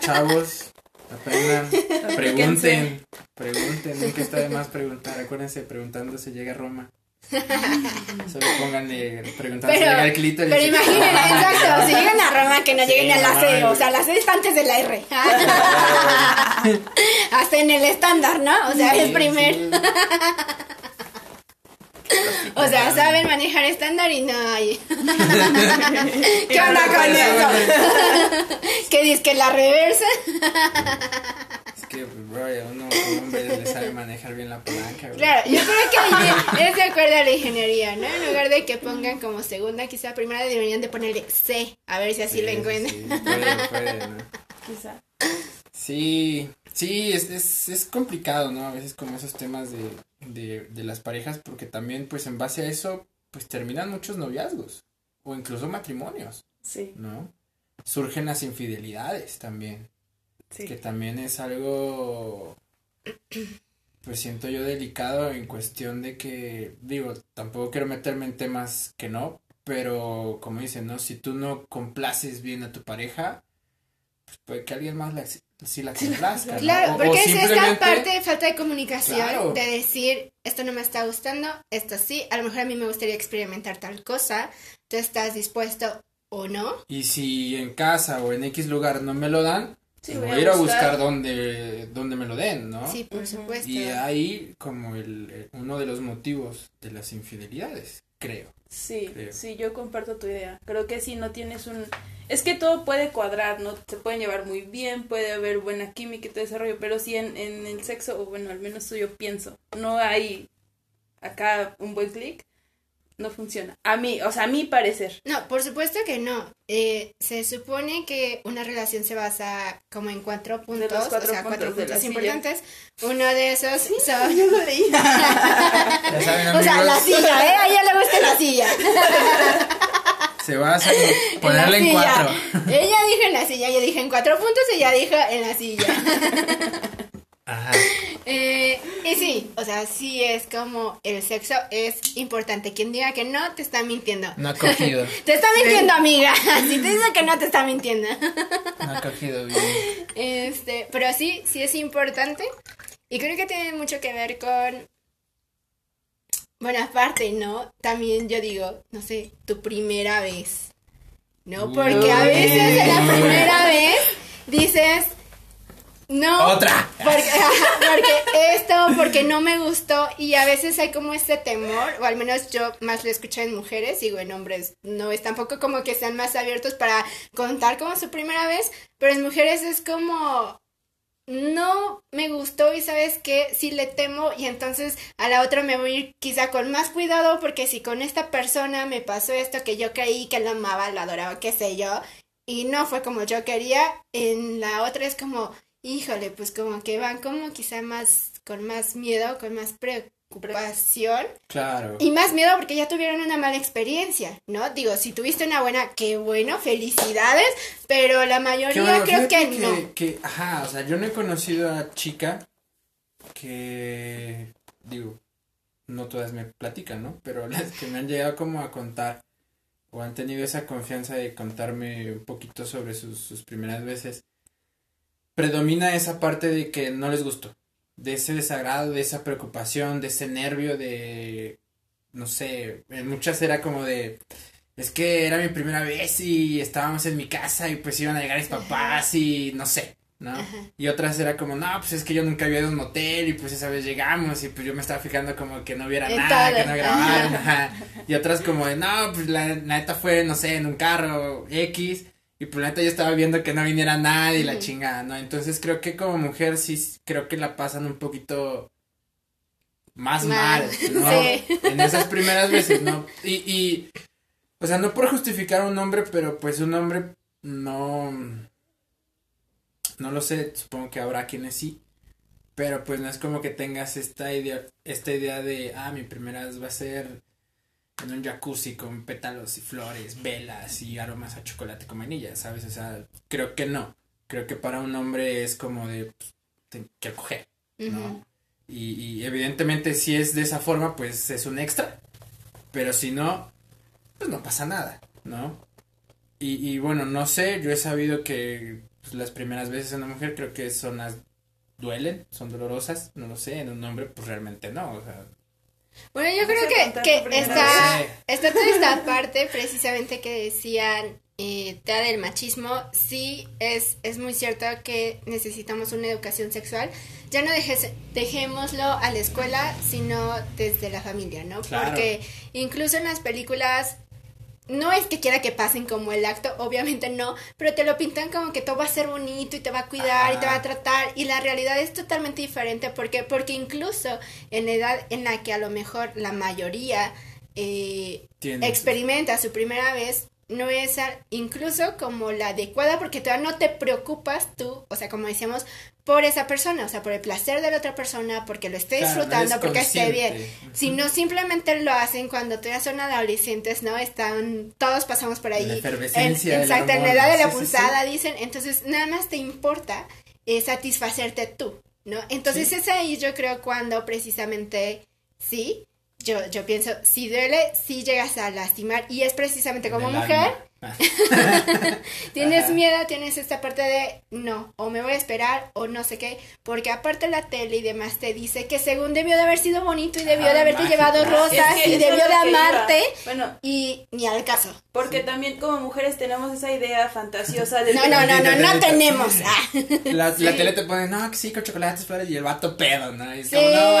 chavos, aprendan, pregunten, pregunten, nunca está de más preguntar, acuérdense, preguntando se llega a Roma. Solo pónganle preguntando se
Pero-
llega al clítoris.
Pero imaginen, exacto, si llegan a Roma que no
Sí,
lleguen a la C, o sea, la C está antes de la R. Hasta en el estándar, ¿no? O sea,
Sí,
es primer.
sí.
O sea, saben manejar estándar y no hay. ¿Qué onda con eso? ¿Qué dices que la reversa?
Es que, bro, a uno como hombre le sabe manejar bien la palanca, güey.
Claro, yo creo que es de acuerdo a la ingeniería, ¿no? En lugar de que pongan como segunda, quizá primera deberían de ponerle C, a ver si así
Sí,
lo encuentran.
sí, puede, puede, ¿no?
Quizá.
Sí, sí, es, es, es complicado, ¿no? A veces como esos temas de, de, de las parejas, porque también, pues, en base a eso, pues, terminan muchos noviazgos, o incluso matrimonios,
Sí,
¿no? Surgen las infidelidades también,
sí.
que también es algo, pues, siento yo delicado en cuestión de que, digo, tampoco quiero meterme en temas que no, pero, como dicen, ¿no? Si tú no complaces bien a tu pareja, pues puede que alguien más la, sí la complazca, ¿no?
Claro,
O- o
porque es esta parte de falta de comunicación,
Claro.
de decir, esto no me está gustando, esto sí, a lo mejor a mí me gustaría experimentar tal cosa, tú estás dispuesto o no.
Y si en casa o en X lugar no me lo dan,
Sí,
pues
voy
voy
a
ir a
buscar.
donde, donde me lo den, ¿no?
Sí, por
Ujú.
supuesto.
Y ahí como el, el- uno de los motivos de las infidelidades, creo.
Sí,
Creo.
sí, yo comparto tu idea. Creo que si no tienes un... Es que todo puede cuadrar, ¿no? Se pueden llevar muy bien, puede haber buena química y todo ese rollo, pero si en, en el sexo, o bueno, al menos yo pienso, no hay acá un buen clic, no funciona. A mí, o sea, a mi parecer.
No, por supuesto que no. Eh, se supone que una relación se basa como en cuatro puntos,
cuatro
o sea, cuatro
puntos silla.
importantes. Uno de esos son...
Yo lo leí.
Ya saben,
O sea, la silla, ¿eh? A ella le gusta la silla.
se basa en
la
en cuatro.
Ella dijo en la silla, yo dije en cuatro puntos, ella dijo en la silla.
Ajá.
Eh, y sí, o sea, sí es como el sexo es importante. Quien diga que no, te está mintiendo.
No ha cogido.
Te está mintiendo, amiga. Si te dice que no, te está mintiendo.
No ha cogido bien.
Este, pero sí, sí es importante. Y creo que tiene mucho que ver con. Bueno, aparte, ¿no? También yo digo, no sé, tu primera vez. ¿No? Porque a veces en la primera vez dices. No.
¡Otra!
Porque, porque esto, porque no me gustó y a veces hay como este temor, o al menos yo más lo escucho en mujeres, digo en hombres no es tampoco como que sean más abiertos para contar como su primera vez, pero en mujeres es como no me gustó y sabes que sí le temo y entonces a la otra me voy a ir quizá con más cuidado porque si con esta persona me pasó esto que yo creí que lo amaba, lo adoraba, qué sé yo, y no fue como yo quería, en la otra es como, híjole, pues como que van como quizá más, con más miedo, con más preocupación
Claro.
y más miedo porque ya tuvieron una mala experiencia, ¿no? Digo, si tuviste una buena, qué bueno, felicidades, pero la mayoría
bueno,
creo que no.
que, ajá, o sea, yo no he conocido a chica que, digo, no todas me platican, ¿no? Pero las que me han llegado como a contar o han tenido esa confianza de contarme un poquito sobre sus, sus primeras veces, predomina esa parte de que no les gustó, de ese desagrado, de esa preocupación, de ese nervio, de, no sé, en muchas era como de, es que era mi primera vez y estábamos en mi casa y pues iban a llegar mis papás y no sé, ¿no? Y otras era como, no, pues es que yo nunca había ido a un motel y pues esa vez llegamos y pues yo me estaba fijando como que no hubiera nada, que no grabaran, ajá. Y otras como de, no, pues la neta fue, no sé, en un carro X y pues la neta yo estaba viendo que no viniera nadie y la chingada, ¿no? Entonces creo que como mujer sí, creo que la pasan un poquito más
Mal,
mal, ¿no?
sí.
En esas primeras veces, ¿no? Y, y, o sea, no por justificar a un hombre, pero pues un hombre no, no lo sé, supongo que habrá quienes sí, pero pues no es como que tengas esta idea, esta idea de, ah, mi primera vez va a ser en un jacuzzi con pétalos y flores, velas y aromas a chocolate con vainilla, ¿sabes? O sea, creo que no. Creo que para un hombre es como de pues, coger, ¿no? Y, y evidentemente si es de esa forma, pues es un extra. Pero si no, pues no pasa nada, ¿no? Y, y bueno, no sé, yo he sabido que pues, las primeras veces en una mujer creo que son las duelen, son dolorosas, no lo sé, en un hombre pues realmente no, o sea,
Bueno, yo creo que, que
vez.
está toda esta parte precisamente que decían eh, Tea del machismo. Sí, es, es muy cierto que necesitamos una educación sexual. Ya no dejes, dejémoslo a la escuela, sino desde la familia, ¿no?
Claro.
Porque incluso en las películas no es que quiera que pasen como el acto, obviamente no, pero te lo pintan como que todo va a ser bonito y te va a cuidar y te va a tratar y la realidad es totalmente diferente porque porque incluso en la edad en la que a lo mejor la mayoría eh, experimenta su primera vez no es incluso como la adecuada porque todavía no te preocupas tú, o sea, como decíamos, por esa persona, o sea, por el placer de la otra persona, porque lo esté
Claro, no
disfrutando, porque esté bien.
consciente. Ujú.
Si no simplemente lo hacen cuando todavía son adolescentes, ¿no? Están, todos pasamos por ahí.
La efervescencia
En- exacto, en la edad de la
sí, sí, sí.
pulsada, dicen. Entonces, nada más te importa eh, satisfacerte tú, ¿no? Entonces, es ahí yo creo cuando precisamente, sí, yo, yo pienso, si duele, si llegas a lastimar, y es precisamente como mujer,
alma. Ah,
tienes
Ajá.
miedo, tienes esta parte de no, o me voy a esperar, o no sé qué, porque aparte la tele y demás te dice que según debió de haber sido bonito y debió
Ah,
de haberte llevado rosas
Es que
y debió de amarte,
Bueno,
y ni al caso.
porque también como mujeres tenemos esa idea fantasiosa de
No, no, no, no, no tenemos. Ah.
La,
Sí.
la tele te pone, no, que sí, con chocolates, flores, y el vato pedo, ¿no? Y es
Sí,
como, no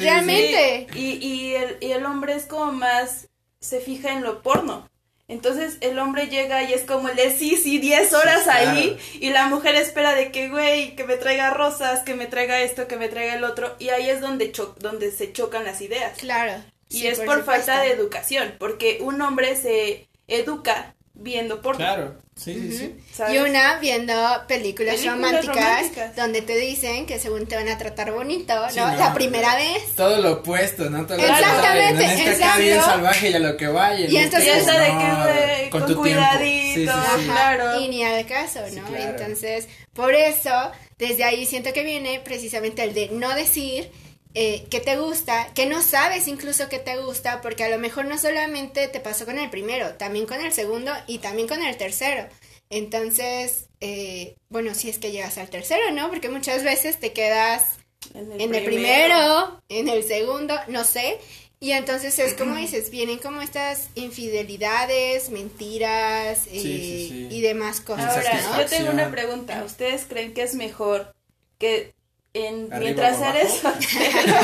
realmente.
Sí, Y, y, el, y el hombre es como más, se fija en lo porno. Entonces el hombre llega y es como el de sí, sí, 10 horas
Sí,
ahí. Y la mujer espera de que, güey, que me traiga rosas, que me traiga esto, que me traiga el otro. Y ahí es donde, cho- donde se chocan las ideas.
Claro.
Y
sí,
es por, falta de educación, porque un hombre se educa viendo porno.
Claro, sí, sí, sí.
¿sabes?
Y una viendo películas,
Películas
románticas,
románticas.
donde te dicen que según te van a tratar bonito, ¿no?
Sí, no.
La primera vez.
Todo lo opuesto, ¿no? Todo lo
Exactamente,
contrario, ¿no? Este bien salvaje y a lo que vaya.
Y
en
entonces-
Y esa de
no,
que, güey, con,
tu tiempo.
cuidadito,
Sí, sí, sí.
Ajá,
claro.
Y ni al caso, ¿no?
Sí, claro.
Entonces, por eso, desde ahí siento que viene precisamente el de no decir eh, que te gusta, que no sabes incluso que te gusta, porque a lo mejor no solamente te pasó con el primero, también con el segundo y también con el tercero. Entonces, eh, bueno, si es que llegas al tercero, ¿no? Porque muchas veces te quedas en el primero, en el segundo, no sé. Y entonces es como dices, vienen como estas infidelidades, mentiras eh,
sí, sí.
y demás cosas.
Ahora,
¿no?
yo tengo una pregunta. ¿Ustedes creen que es mejor que en,
¿Arriba
mientras eres soltero,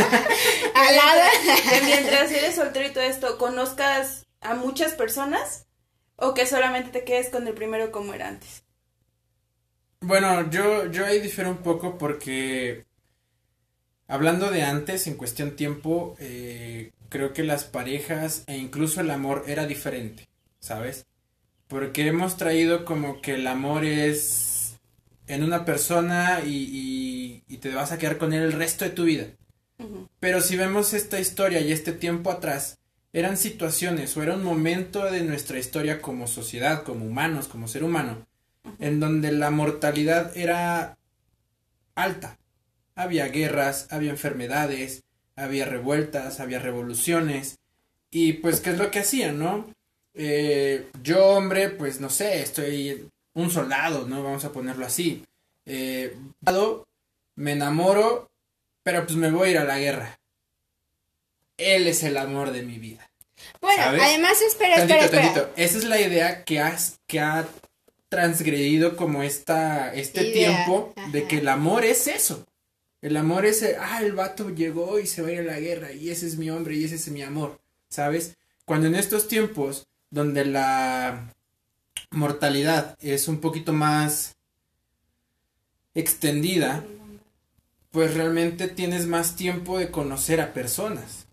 Al lado.
que mientras eres soltero y todo esto, conozcas a muchas personas o que solamente te quedes con el primero como era antes?
Bueno, yo, yo ahí difiero un poco porque hablando de antes, en cuestión tiempo, eh, creo que las parejas e incluso el amor era diferente, ¿sabes? Porque hemos traído como que el amor es en una persona y, y, y te vas a quedar con él el resto de tu vida. Pero si vemos esta historia y este tiempo atrás, eran situaciones o era un momento de nuestra historia como sociedad, como humanos, como ser humano, en donde la mortalidad era alta. Había guerras, había enfermedades, había revueltas, había revoluciones. Y pues, ¿qué es lo que hacían, no? Eh, yo, hombre, pues no sé, estoy un soldado, ¿no? Vamos a ponerlo así. Eh, me enamoro, pero pues me voy a ir a la guerra. Él es el amor de mi vida.
Bueno,
¿Sabes?
además, espera,
Tantito,
espera, espera.
tantito. Esa es la idea que, has, que ha transgredido como esta, este
Idea,
tiempo de que el amor es eso. El amor es, el, ah, el vato llegó y se va a ir a la guerra y ese es mi hombre y ese es mi amor, ¿sabes? Cuando en estos tiempos donde la mortalidad es un poquito más extendida, pues realmente tienes más tiempo de conocer a personas.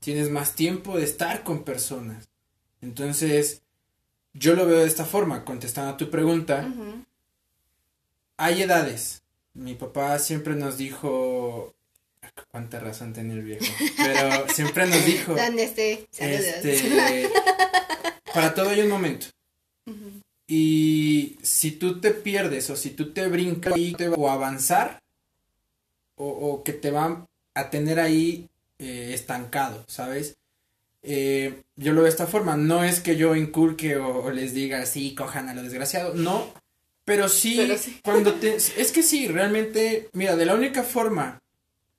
Tienes más tiempo de estar con personas. Entonces, yo lo veo de esta forma, contestando a tu pregunta. Hay edades. Mi papá siempre nos dijo, Cuánta razón tenía el viejo. Pero siempre nos dijo.
Esté.
Este, para todo hay un momento. Y si tú te pierdes o si tú te brincas y te va- o avanzar o, o que te va a tener ahí eh, estancado, ¿sabes? Eh, yo lo veo de esta forma. No es que yo inculque o, o les diga, sí, cojan a lo desgraciado. No. Pero sí,
Pero sí.
cuando te... Es que sí, realmente, mira, de la única forma,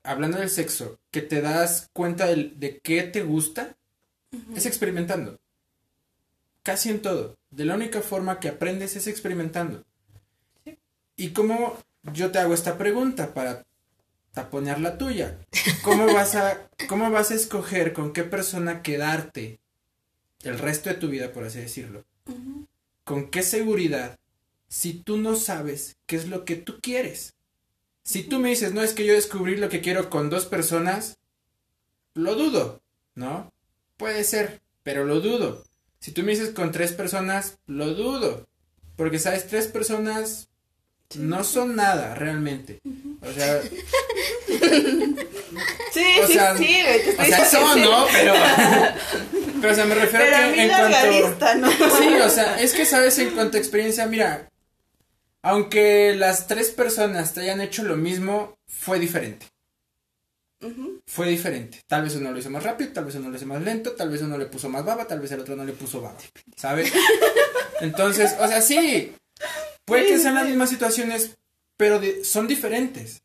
hablando del sexo, que te das cuenta del- de qué te gusta, es experimentando. Casi en todo. De la única forma que aprendes es experimentando. ¿Y cómo yo te hago esta pregunta para taponear la tuya? ¿Cómo vas a, cómo vas a escoger con qué persona quedarte el resto de tu vida, por así decirlo? ¿Con qué seguridad si tú no sabes qué es lo que tú quieres? Si tú me dices, no, es que yo descubrí lo que quiero con dos personas, lo dudo, ¿no? Puede ser, pero lo dudo. Si tú me dices con tres personas, lo dudo. Porque, ¿sabes? Tres personas no son nada realmente. O sea,
Sí,
O
sí,
sea,
sí,
o sea, son. ¿no? Pero, pero, o sea, me refiero
Pero
a
a
que
mí
en cuanto...
realista, ¿no?
Sí, o sea, es que sabes en cuanto a experiencia, mira, aunque las tres personas te hayan hecho lo mismo, fue diferente. Fue diferente. Tal vez uno lo hizo más rápido, tal vez uno lo hizo más lento, tal vez uno le puso más baba, tal vez el otro no le puso baba. ¿Sabes? Entonces, o sea, sí, puede que sean las mismas situaciones, pero de- son diferentes.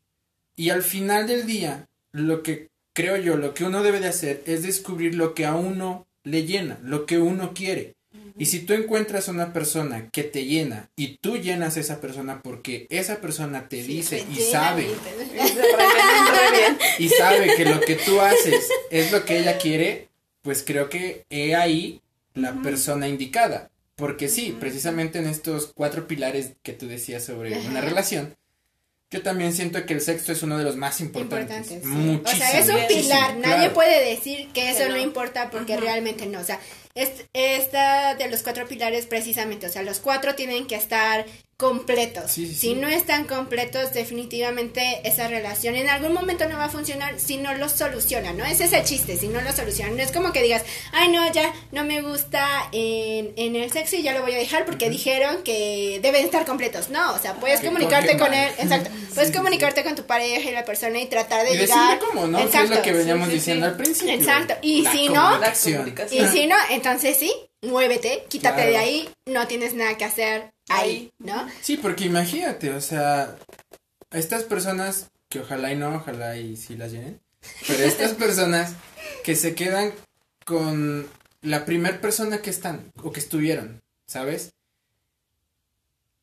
Y al final del día, lo que creo yo, lo que uno debe de hacer es descubrir lo que a uno le llena, lo que uno quiere. Y si tú encuentras una persona que te llena y tú llenas a esa persona porque esa persona te dice y sabe
Y
sabe que lo que tú haces es lo que ella quiere, pues creo que he ahí la persona indicada. Porque sí, precisamente en estos cuatro pilares que tú decías sobre una relación, yo también siento que el sexo es uno de los más importantes.
Importante, sí.
Muchísimo.
O sea, es un pilar. Nadie
claro.
puede decir que eso no. importa porque realmente no. O sea, es, esta de los cuatro pilares precisamente. O sea, los cuatro tienen que estar completos.
Sí, sí,
si
sí.
no están completos, definitivamente esa relación en algún momento no va a funcionar si no lo solucionan, ¿no? Ese es el chiste, si no lo solucionan. No es como que digas, ay, no, ya no me gusta en, en el sexo y ya lo voy a dejar porque dijeron que deben estar completos. No, o sea, puedes
Que
comunicarte con él, exacto. Puedes
Sí, sí,
comunicarte con tu pareja y la persona y tratar de
Y
llegar.
decirle cómo, ¿no? Que es
Exacto.
lo que veníamos
sí, sí,
diciendo
sí.
al principio.
Exacto. Y
La
si no-. Y si no, entonces sí, muévete, quítate
Claro.
de ahí, no tienes nada que hacer ahí, ¿no?
Sí, porque imagínate, o sea, estas personas, que ojalá y no, ojalá y sí las llenen, pero estas personas que se quedan con la primer persona que están o que estuvieron, ¿sabes?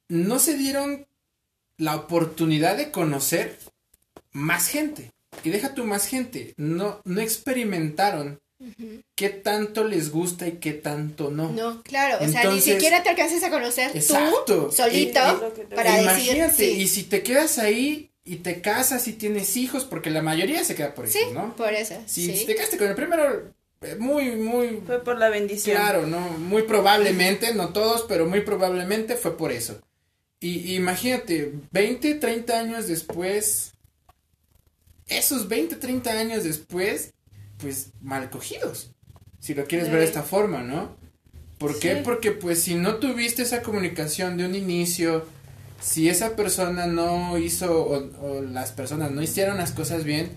No se dieron la oportunidad de conocer más gente. Y deja tú más gente, no, no experimentaron qué tanto les gusta y qué tanto no.
No, claro, o sea, ni siquiera te alcances a conocer
Exacto.
tú solito
Y-
y- lo que te-
para decir
Imagínate,
sí.
y si te quedas ahí y te casas y tienes hijos, porque la mayoría se queda por eso,
Sí,
¿no?
por eso.
Si,
sí.
si te quedaste con el primero, eh, muy, muy
Fue por la bendición.
claro, ¿no? Muy probablemente, no todos, pero muy probablemente fue por eso. Y, y imagínate, 20, 30 años después, esos 20, 30 años después, pues mal cogidos. Si lo quieres ver de esta forma, ¿no? ¿Por qué? Porque pues si no tuviste esa comunicación de un inicio, si esa persona no hizo o, o las personas no hicieron las cosas bien,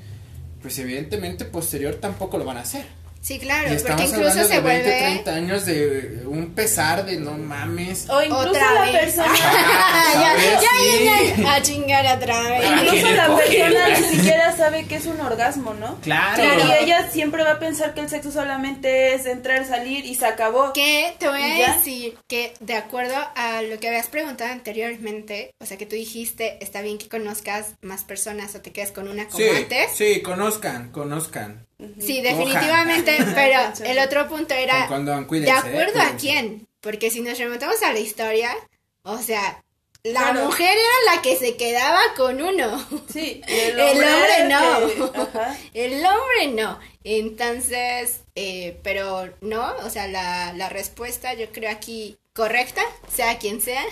pues evidentemente posterior tampoco lo van a hacer.
Sí, claro,
y
porque
estamos
incluso
hablando
se
de 20,
vuelve
30 años de un pesar de no mames.
O incluso
otra
la
vez.
persona.
Ah,
ya,
¿sabes?
ya,
Sí.
ya, ya, a chingar otra vez.
Ah,
Incluso la persona ni siquiera sabe que es un orgasmo, ¿no?
Claro.
Y ella siempre va a pensar que el sexo solamente es entrar, salir y se acabó.
Que te voy
¿Y
a decir que de acuerdo a lo que habías preguntado anteriormente, o sea que tú dijiste, está bien que conozcas más personas o te quedes con una como
Sí,
antes.
sí, conozcan, conozcan.
Sí, definitivamente, pero el otro punto era de
eh,
acuerdo a quién, porque si nos remontamos a la historia, o sea, la
Claro.
mujer era la que se quedaba con uno.
Sí, el
El
hombre,
no.
que-.
El hombre no. Entonces, eh, pero no, o sea, la, la respuesta yo creo aquí correcta, sea quien sea,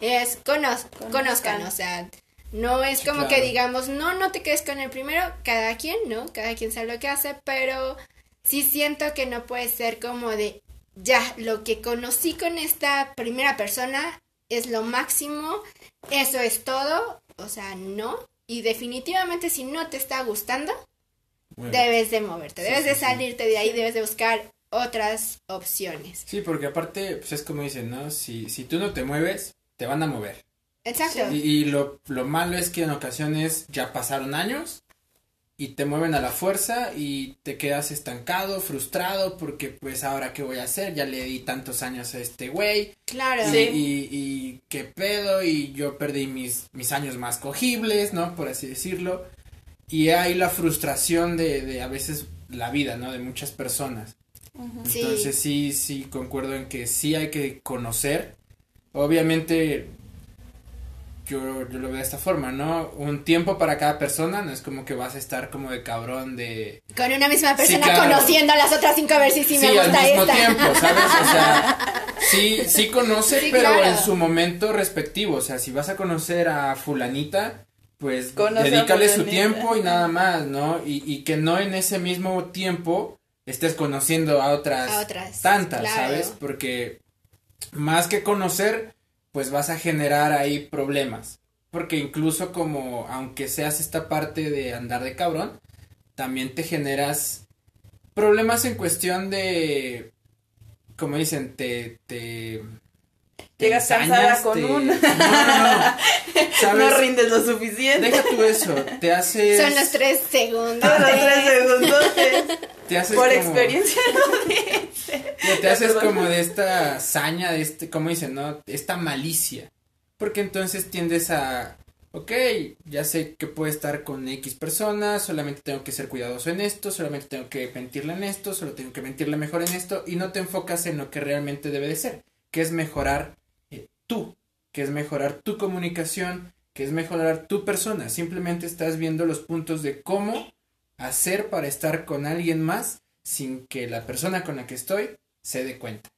es conoz-
Conozcan.
conozcan, o sea, No es como
claro.
que digamos, no, no te quedes con el primero, cada quien, ¿no? Cada quien sabe lo que hace, pero sí siento que no puede ser como de, ya, lo que conocí con esta primera persona es lo máximo, eso es todo, o sea, no. Y definitivamente si no te está gustando,
Bueno,
debes de moverte,
Sí,
debes de
sí.
salirte de ahí, debes de buscar otras opciones.
Sí, porque aparte, pues es como dicen, ¿no? Si, si tú no te mueves, te van a mover.
Exacto.
Y, y lo, lo malo es que en ocasiones ya pasaron años y te mueven a la fuerza y te quedas estancado, frustrado, porque pues ahora qué voy a hacer, ya le di tantos años a este güey
Claro.
y,
Sí.
y, y qué pedo y yo perdí mis, mis años más cogibles, ¿no? Por así decirlo. Y hay la frustración de, de a veces la vida, ¿no? De muchas personas.
Sí.
Entonces sí, sí, concuerdo en que sí hay que conocer. Obviamente, yo, yo lo veo de esta forma, ¿no? Un tiempo para cada persona, no es como que vas a estar como de cabrón de...
Con una misma
Sí,
persona
claro.
conociendo a las otras cinco a ver si sí, me
al
gusta
mismo
esta.
tiempo, ¿sabes? O sea, sí, sí conoce,
Sí,
pero
claro.
en su momento respectivo. O sea, si vas a conocer a fulanita, pues
Conoce
dedícale su tiempo y nada más, ¿no? Y, y que no en ese mismo tiempo estés conociendo a otras,
A otras,
tantas,
claro.
¿sabes? Porque más que conocer, pues vas a generar ahí problemas. Porque incluso como, aunque seas esta parte de andar de cabrón, también te generas problemas en cuestión de, como dicen, te... te te
Llegas cansada con
te-
una.
No, no, no. ¿Sabes?
No rindes lo suficiente.
Deja tú eso, te haces...
Son los tres segundos.
Todos los tres segundos.
Te haces
Por
como-
experiencia dice.
Ya te haces como de esta saña, de este, ¿cómo dicen, no? Esta malicia. Porque entonces tiendes a, ok, ya sé que puedo estar con X personas, solamente tengo que ser cuidadoso en esto, solamente tengo que mentirle en esto, solo tengo que mentirle mejor en esto, y no te enfocas en lo que realmente debe de ser, que es mejorar eh, tú, que es mejorar tu comunicación, que es mejorar tu persona. Simplemente estás viendo los puntos de cómo hacer para estar con alguien más sin que la persona con la que estoy se dé cuenta.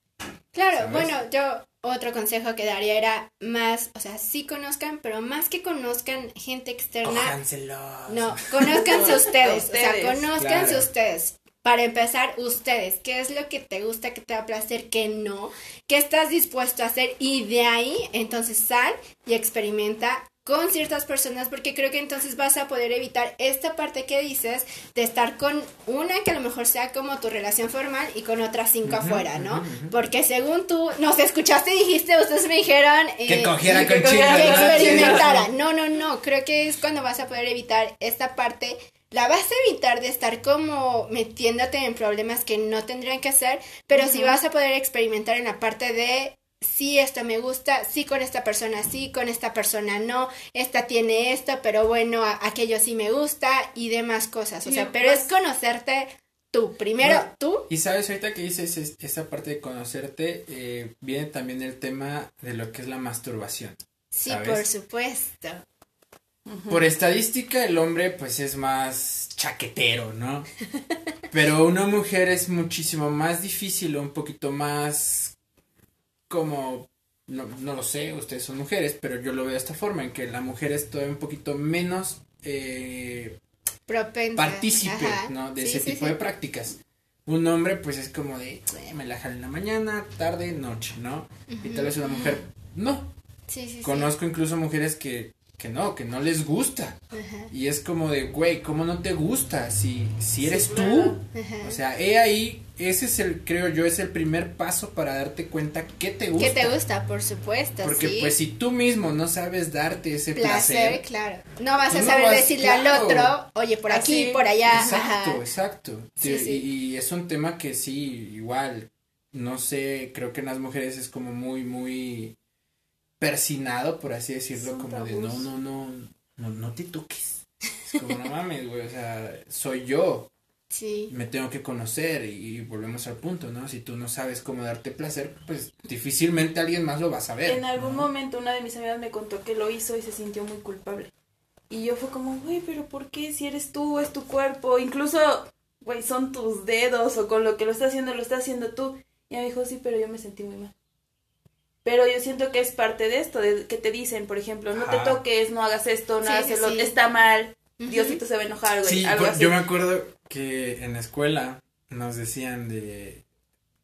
Claro,
¿Sabes?
bueno, yo otro consejo que daría era más, o sea, sí conozcan, pero más que conozcan gente externa,
Cójanselos.
no, conózcanse ustedes, o sea,
Claro.
ustedes. Para empezar, ustedes, ¿qué es lo que te gusta, que te da placer, que no? ¿Qué estás dispuesto a hacer? Y de ahí, entonces sal y experimenta con ciertas personas, porque creo que entonces vas a poder evitar esta parte que dices de estar con una que a lo mejor sea como tu relación formal y con otras cinco afuera, ¿no? Porque según tú, nos escuchaste y dijiste, ustedes me dijeron...
Que
eh,
que
con
cogiera
chicas.
que
¿no?
experimentara. No, no, no. Creo que es cuando vas a poder evitar esta parte. La vas a evitar de estar como metiéndote en problemas que no tendrían que hacer, pero sí vas a poder experimentar en la parte de sí, esto me gusta, sí con esta persona, sí con esta persona no, esta tiene esto, pero bueno, aquello sí me gusta y demás cosas. O sea, pero es conocerte tú. Primero
Bueno,
tú.
Y sabes, ahorita que dices es- esa parte de conocerte, eh, viene también el tema de lo que es la masturbación.
Sí,
¿sabes?
por supuesto.
Por estadística, el hombre pues es más chaquetero, ¿no? Pero una mujer es muchísimo más difícil o un poquito más como, no, no lo sé, ustedes son mujeres, pero yo lo veo de esta forma, en que la mujer es todavía un poquito menos eh,
Propensa.
partícipe. ¿no? De
Sí,
ese
sí,
tipo
sí.
de prácticas. Un hombre pues es como de, "Eh, me la jalo en la mañana, tarde, noche, ¿no? Y tal vez una mujer, no.
Sí, sí, sí.
Conozco incluso mujeres que, que no, que no les gusta.
Ajá.
Y es como de, güey, ¿cómo no te gusta? Si, si eres
claro.
tú.
Ajá.
O sea, he ahí, ese es el, creo yo, es el primer paso para darte cuenta qué te gusta.
¿Qué te gusta? Por supuesto,
Porque
sí.
pues si tú mismo no sabes darte ese
placer,
placer.
claro. No vas a
No
saber
vas-
decirle al otro, oye, por aquí, por allá.
Exacto,
ajá.
exacto.
Sí,
Y-. Y, es un tema que sí, igual, no sé, creo que en las mujeres es como muy, muy persinado, por así decirlo, como de no, no, no, no, no te toques. Es como, no mames, güey, o sea, soy yo,
Sí.
me tengo que conocer y, volvemos al punto, ¿no? Si tú no sabes cómo darte placer, pues difícilmente alguien más lo va a saber.
En algún
¿no?
momento una de mis amigas me contó que lo hizo y se sintió muy culpable. Y yo fue como, güey, pero ¿por qué? Si eres tú, es tu cuerpo, incluso, güey, son tus dedos o con lo que lo estás haciendo, lo estás haciendo tú. Y me dijo, sí, pero yo me sentí muy mal. Pero yo siento que es parte de esto, de que te dicen, por ejemplo, no te toques, no hagas esto, no
Sí,
hagas
sí,
lo
sí.
está mal,
Ujú.
Diosito se va a enojar, güey,
Sí,
algo
por-
así.
yo me acuerdo que en la escuela nos decían de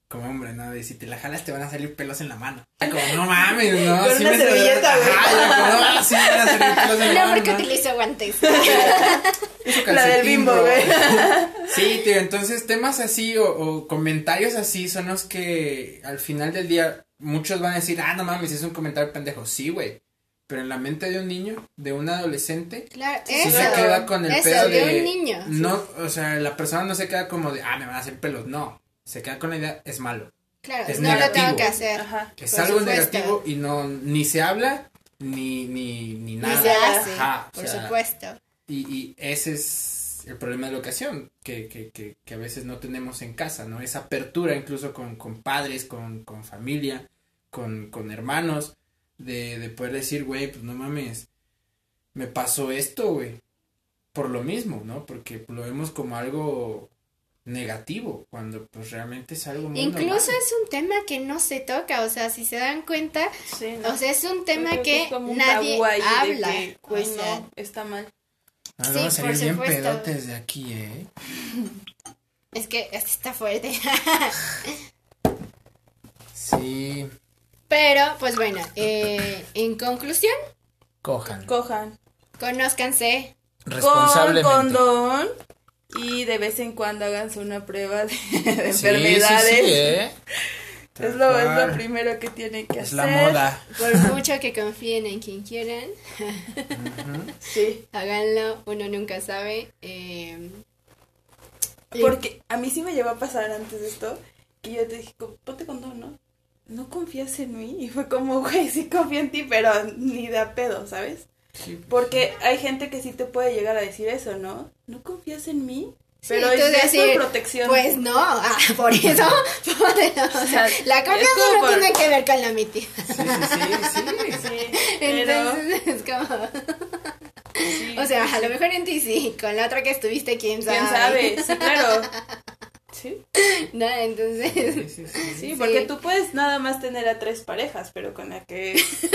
como hombre, ¿no? De si te la jalas te van a salir pelos en la mano. Como, no mames, ¿no?
Con
Sí
una
me-
servilleta, güey.
Ajá, yo como, "Ah, sí me van a salir pelos en la
No,
mano.
porque
¿no?
utilizo guantes.
La del bimbo, güey.
Sí, tío, entonces temas así o, o comentarios así son los que al final del día muchos van a decir, ah, no mames, es un comentario pendejo. Sí, güey. Pero en la mente de un niño, de un adolescente,
Claro,
sí
eso.
se queda con el
eso,
pedo
de,
de,
un niño.
No, o sea, la persona no se queda como de, ah, me van a hacer pelos. No, se queda con la idea, es malo.
Claro,
es
no lo
negativo.
tengo que hacer.
Ajá.
Es algo
supuesto.
negativo y no, ni se habla, ni, ni, ni
Ni
nada.
se hace,
Ajá, o
por
sea,
supuesto.
Y, y ese es el problema de la educación, que, que, que, que a veces no tenemos en casa, ¿no? Esa apertura incluso con, con padres, con, con familia, con, con hermanos, de, de poder decir, güey, pues no mames, me pasó esto, güey, por lo mismo, ¿no? Porque lo vemos como algo negativo, cuando pues realmente es algo muy
Incluso
normal.
es un tema que no se toca, o sea, si se dan cuenta,
Sí, ¿no?
o sea, es un tema que,
es como un
nadie
tabú ahí de
habla.
que, güey,
o sea,
no, está mal.
Ah,
sí,
vamos a salir bien pedotes de aquí, ¿eh?
es que está fuerte.
Sí,
Pero, pues bueno, eh, en conclusión,
cojan.
Cojan.
conózcanse.
Responsablemente.
Con condón. Y de vez en cuando háganse una prueba de, de
Sí, sí,
enfermedades.
sí, ¿eh?
Es lo, es lo primero que tienen que
Es
hacer.
la moda.
Por mucho que confíen en quien quieran,
Sí.
háganlo, uno nunca sabe. eh, y-
Porque a mí sí me llegó a pasar antes de esto. Que yo te dije, "Co- ponte condón, ¿no? No confías en mí. Y fue como, güey, sí confío en ti, pero ni de a pedo, ¿sabes?
Sí,
Porque hay gente que sí te puede llegar a decir eso, ¿no? ¿No confías en mí?
Sí,
Pero es,
decir,
por protección.
Pues no, ah, por eso, por eso, o sea, la
como
no
por-
tiene que ver con la mitad.
sí, sí, sí, sí.
Sí, pero...
Entonces es como,
sí,
o sea, a lo mejor en ti sí, con la otra que estuviste, quién sabe.
¿Quién sabe? Sí, claro. Sí,
No, entonces,
Sí, sí, sí.
sí, porque tú puedes nada más tener a tres parejas, pero con la que tú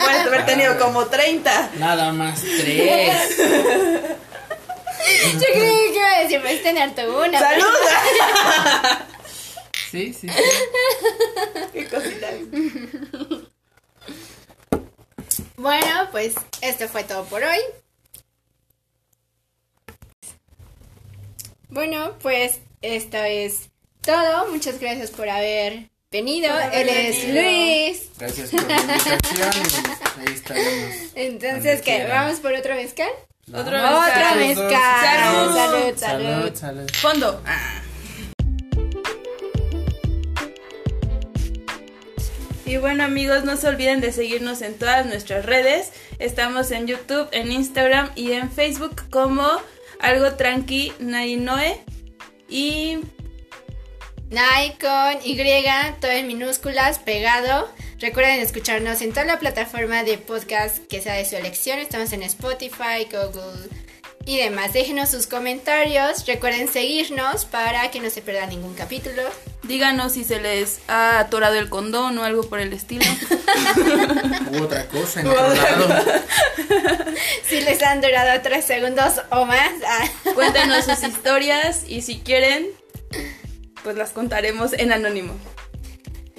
puedes haber tenido como 30.
Nada más tres.
Yo creí que iba a decir, puedes tener tu una.
¡Salud!
Sí, sí, sí.
¡Qué cosita!
Bueno, pues esto fue todo por hoy. Bueno, pues esto es todo. Muchas gracias por haber venido.
Por haber
Él es. Luis.
Gracias por la invitación. Ahí estaremos.
Entonces, ¿qué?
quiera.
¿Vamos por otro mezcal? Otra mezcal.
Salud.
Salud, salud.
Salud, salud.
Fondo. Ah. Y bueno amigos, no se olviden de seguirnos en todas nuestras redes. Estamos en YouTube, en Instagram y en Facebook como algo tranqui Nainoe. Y
Nai con Y, todo en minúsculas, pegado. Recuerden escucharnos en toda la plataforma de podcast que sea de su elección. Estamos en Spotify, Google y demás. Déjenos sus comentarios. Recuerden seguirnos para que no se pierda ningún capítulo.
díganos si se les ha atorado el condón o algo por el estilo.
Hubo otra cosa en otro lado.
Si les han durado tres segundos o más. ah.
Cuéntenos sus historias y si quieren, pues las contaremos en anónimo.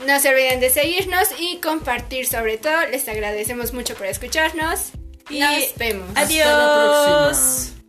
No se olviden de seguirnos y compartir sobre todo. Les agradecemos mucho por escucharnos.
Y
Nos vemos.
Hasta la próxima.
Adiós.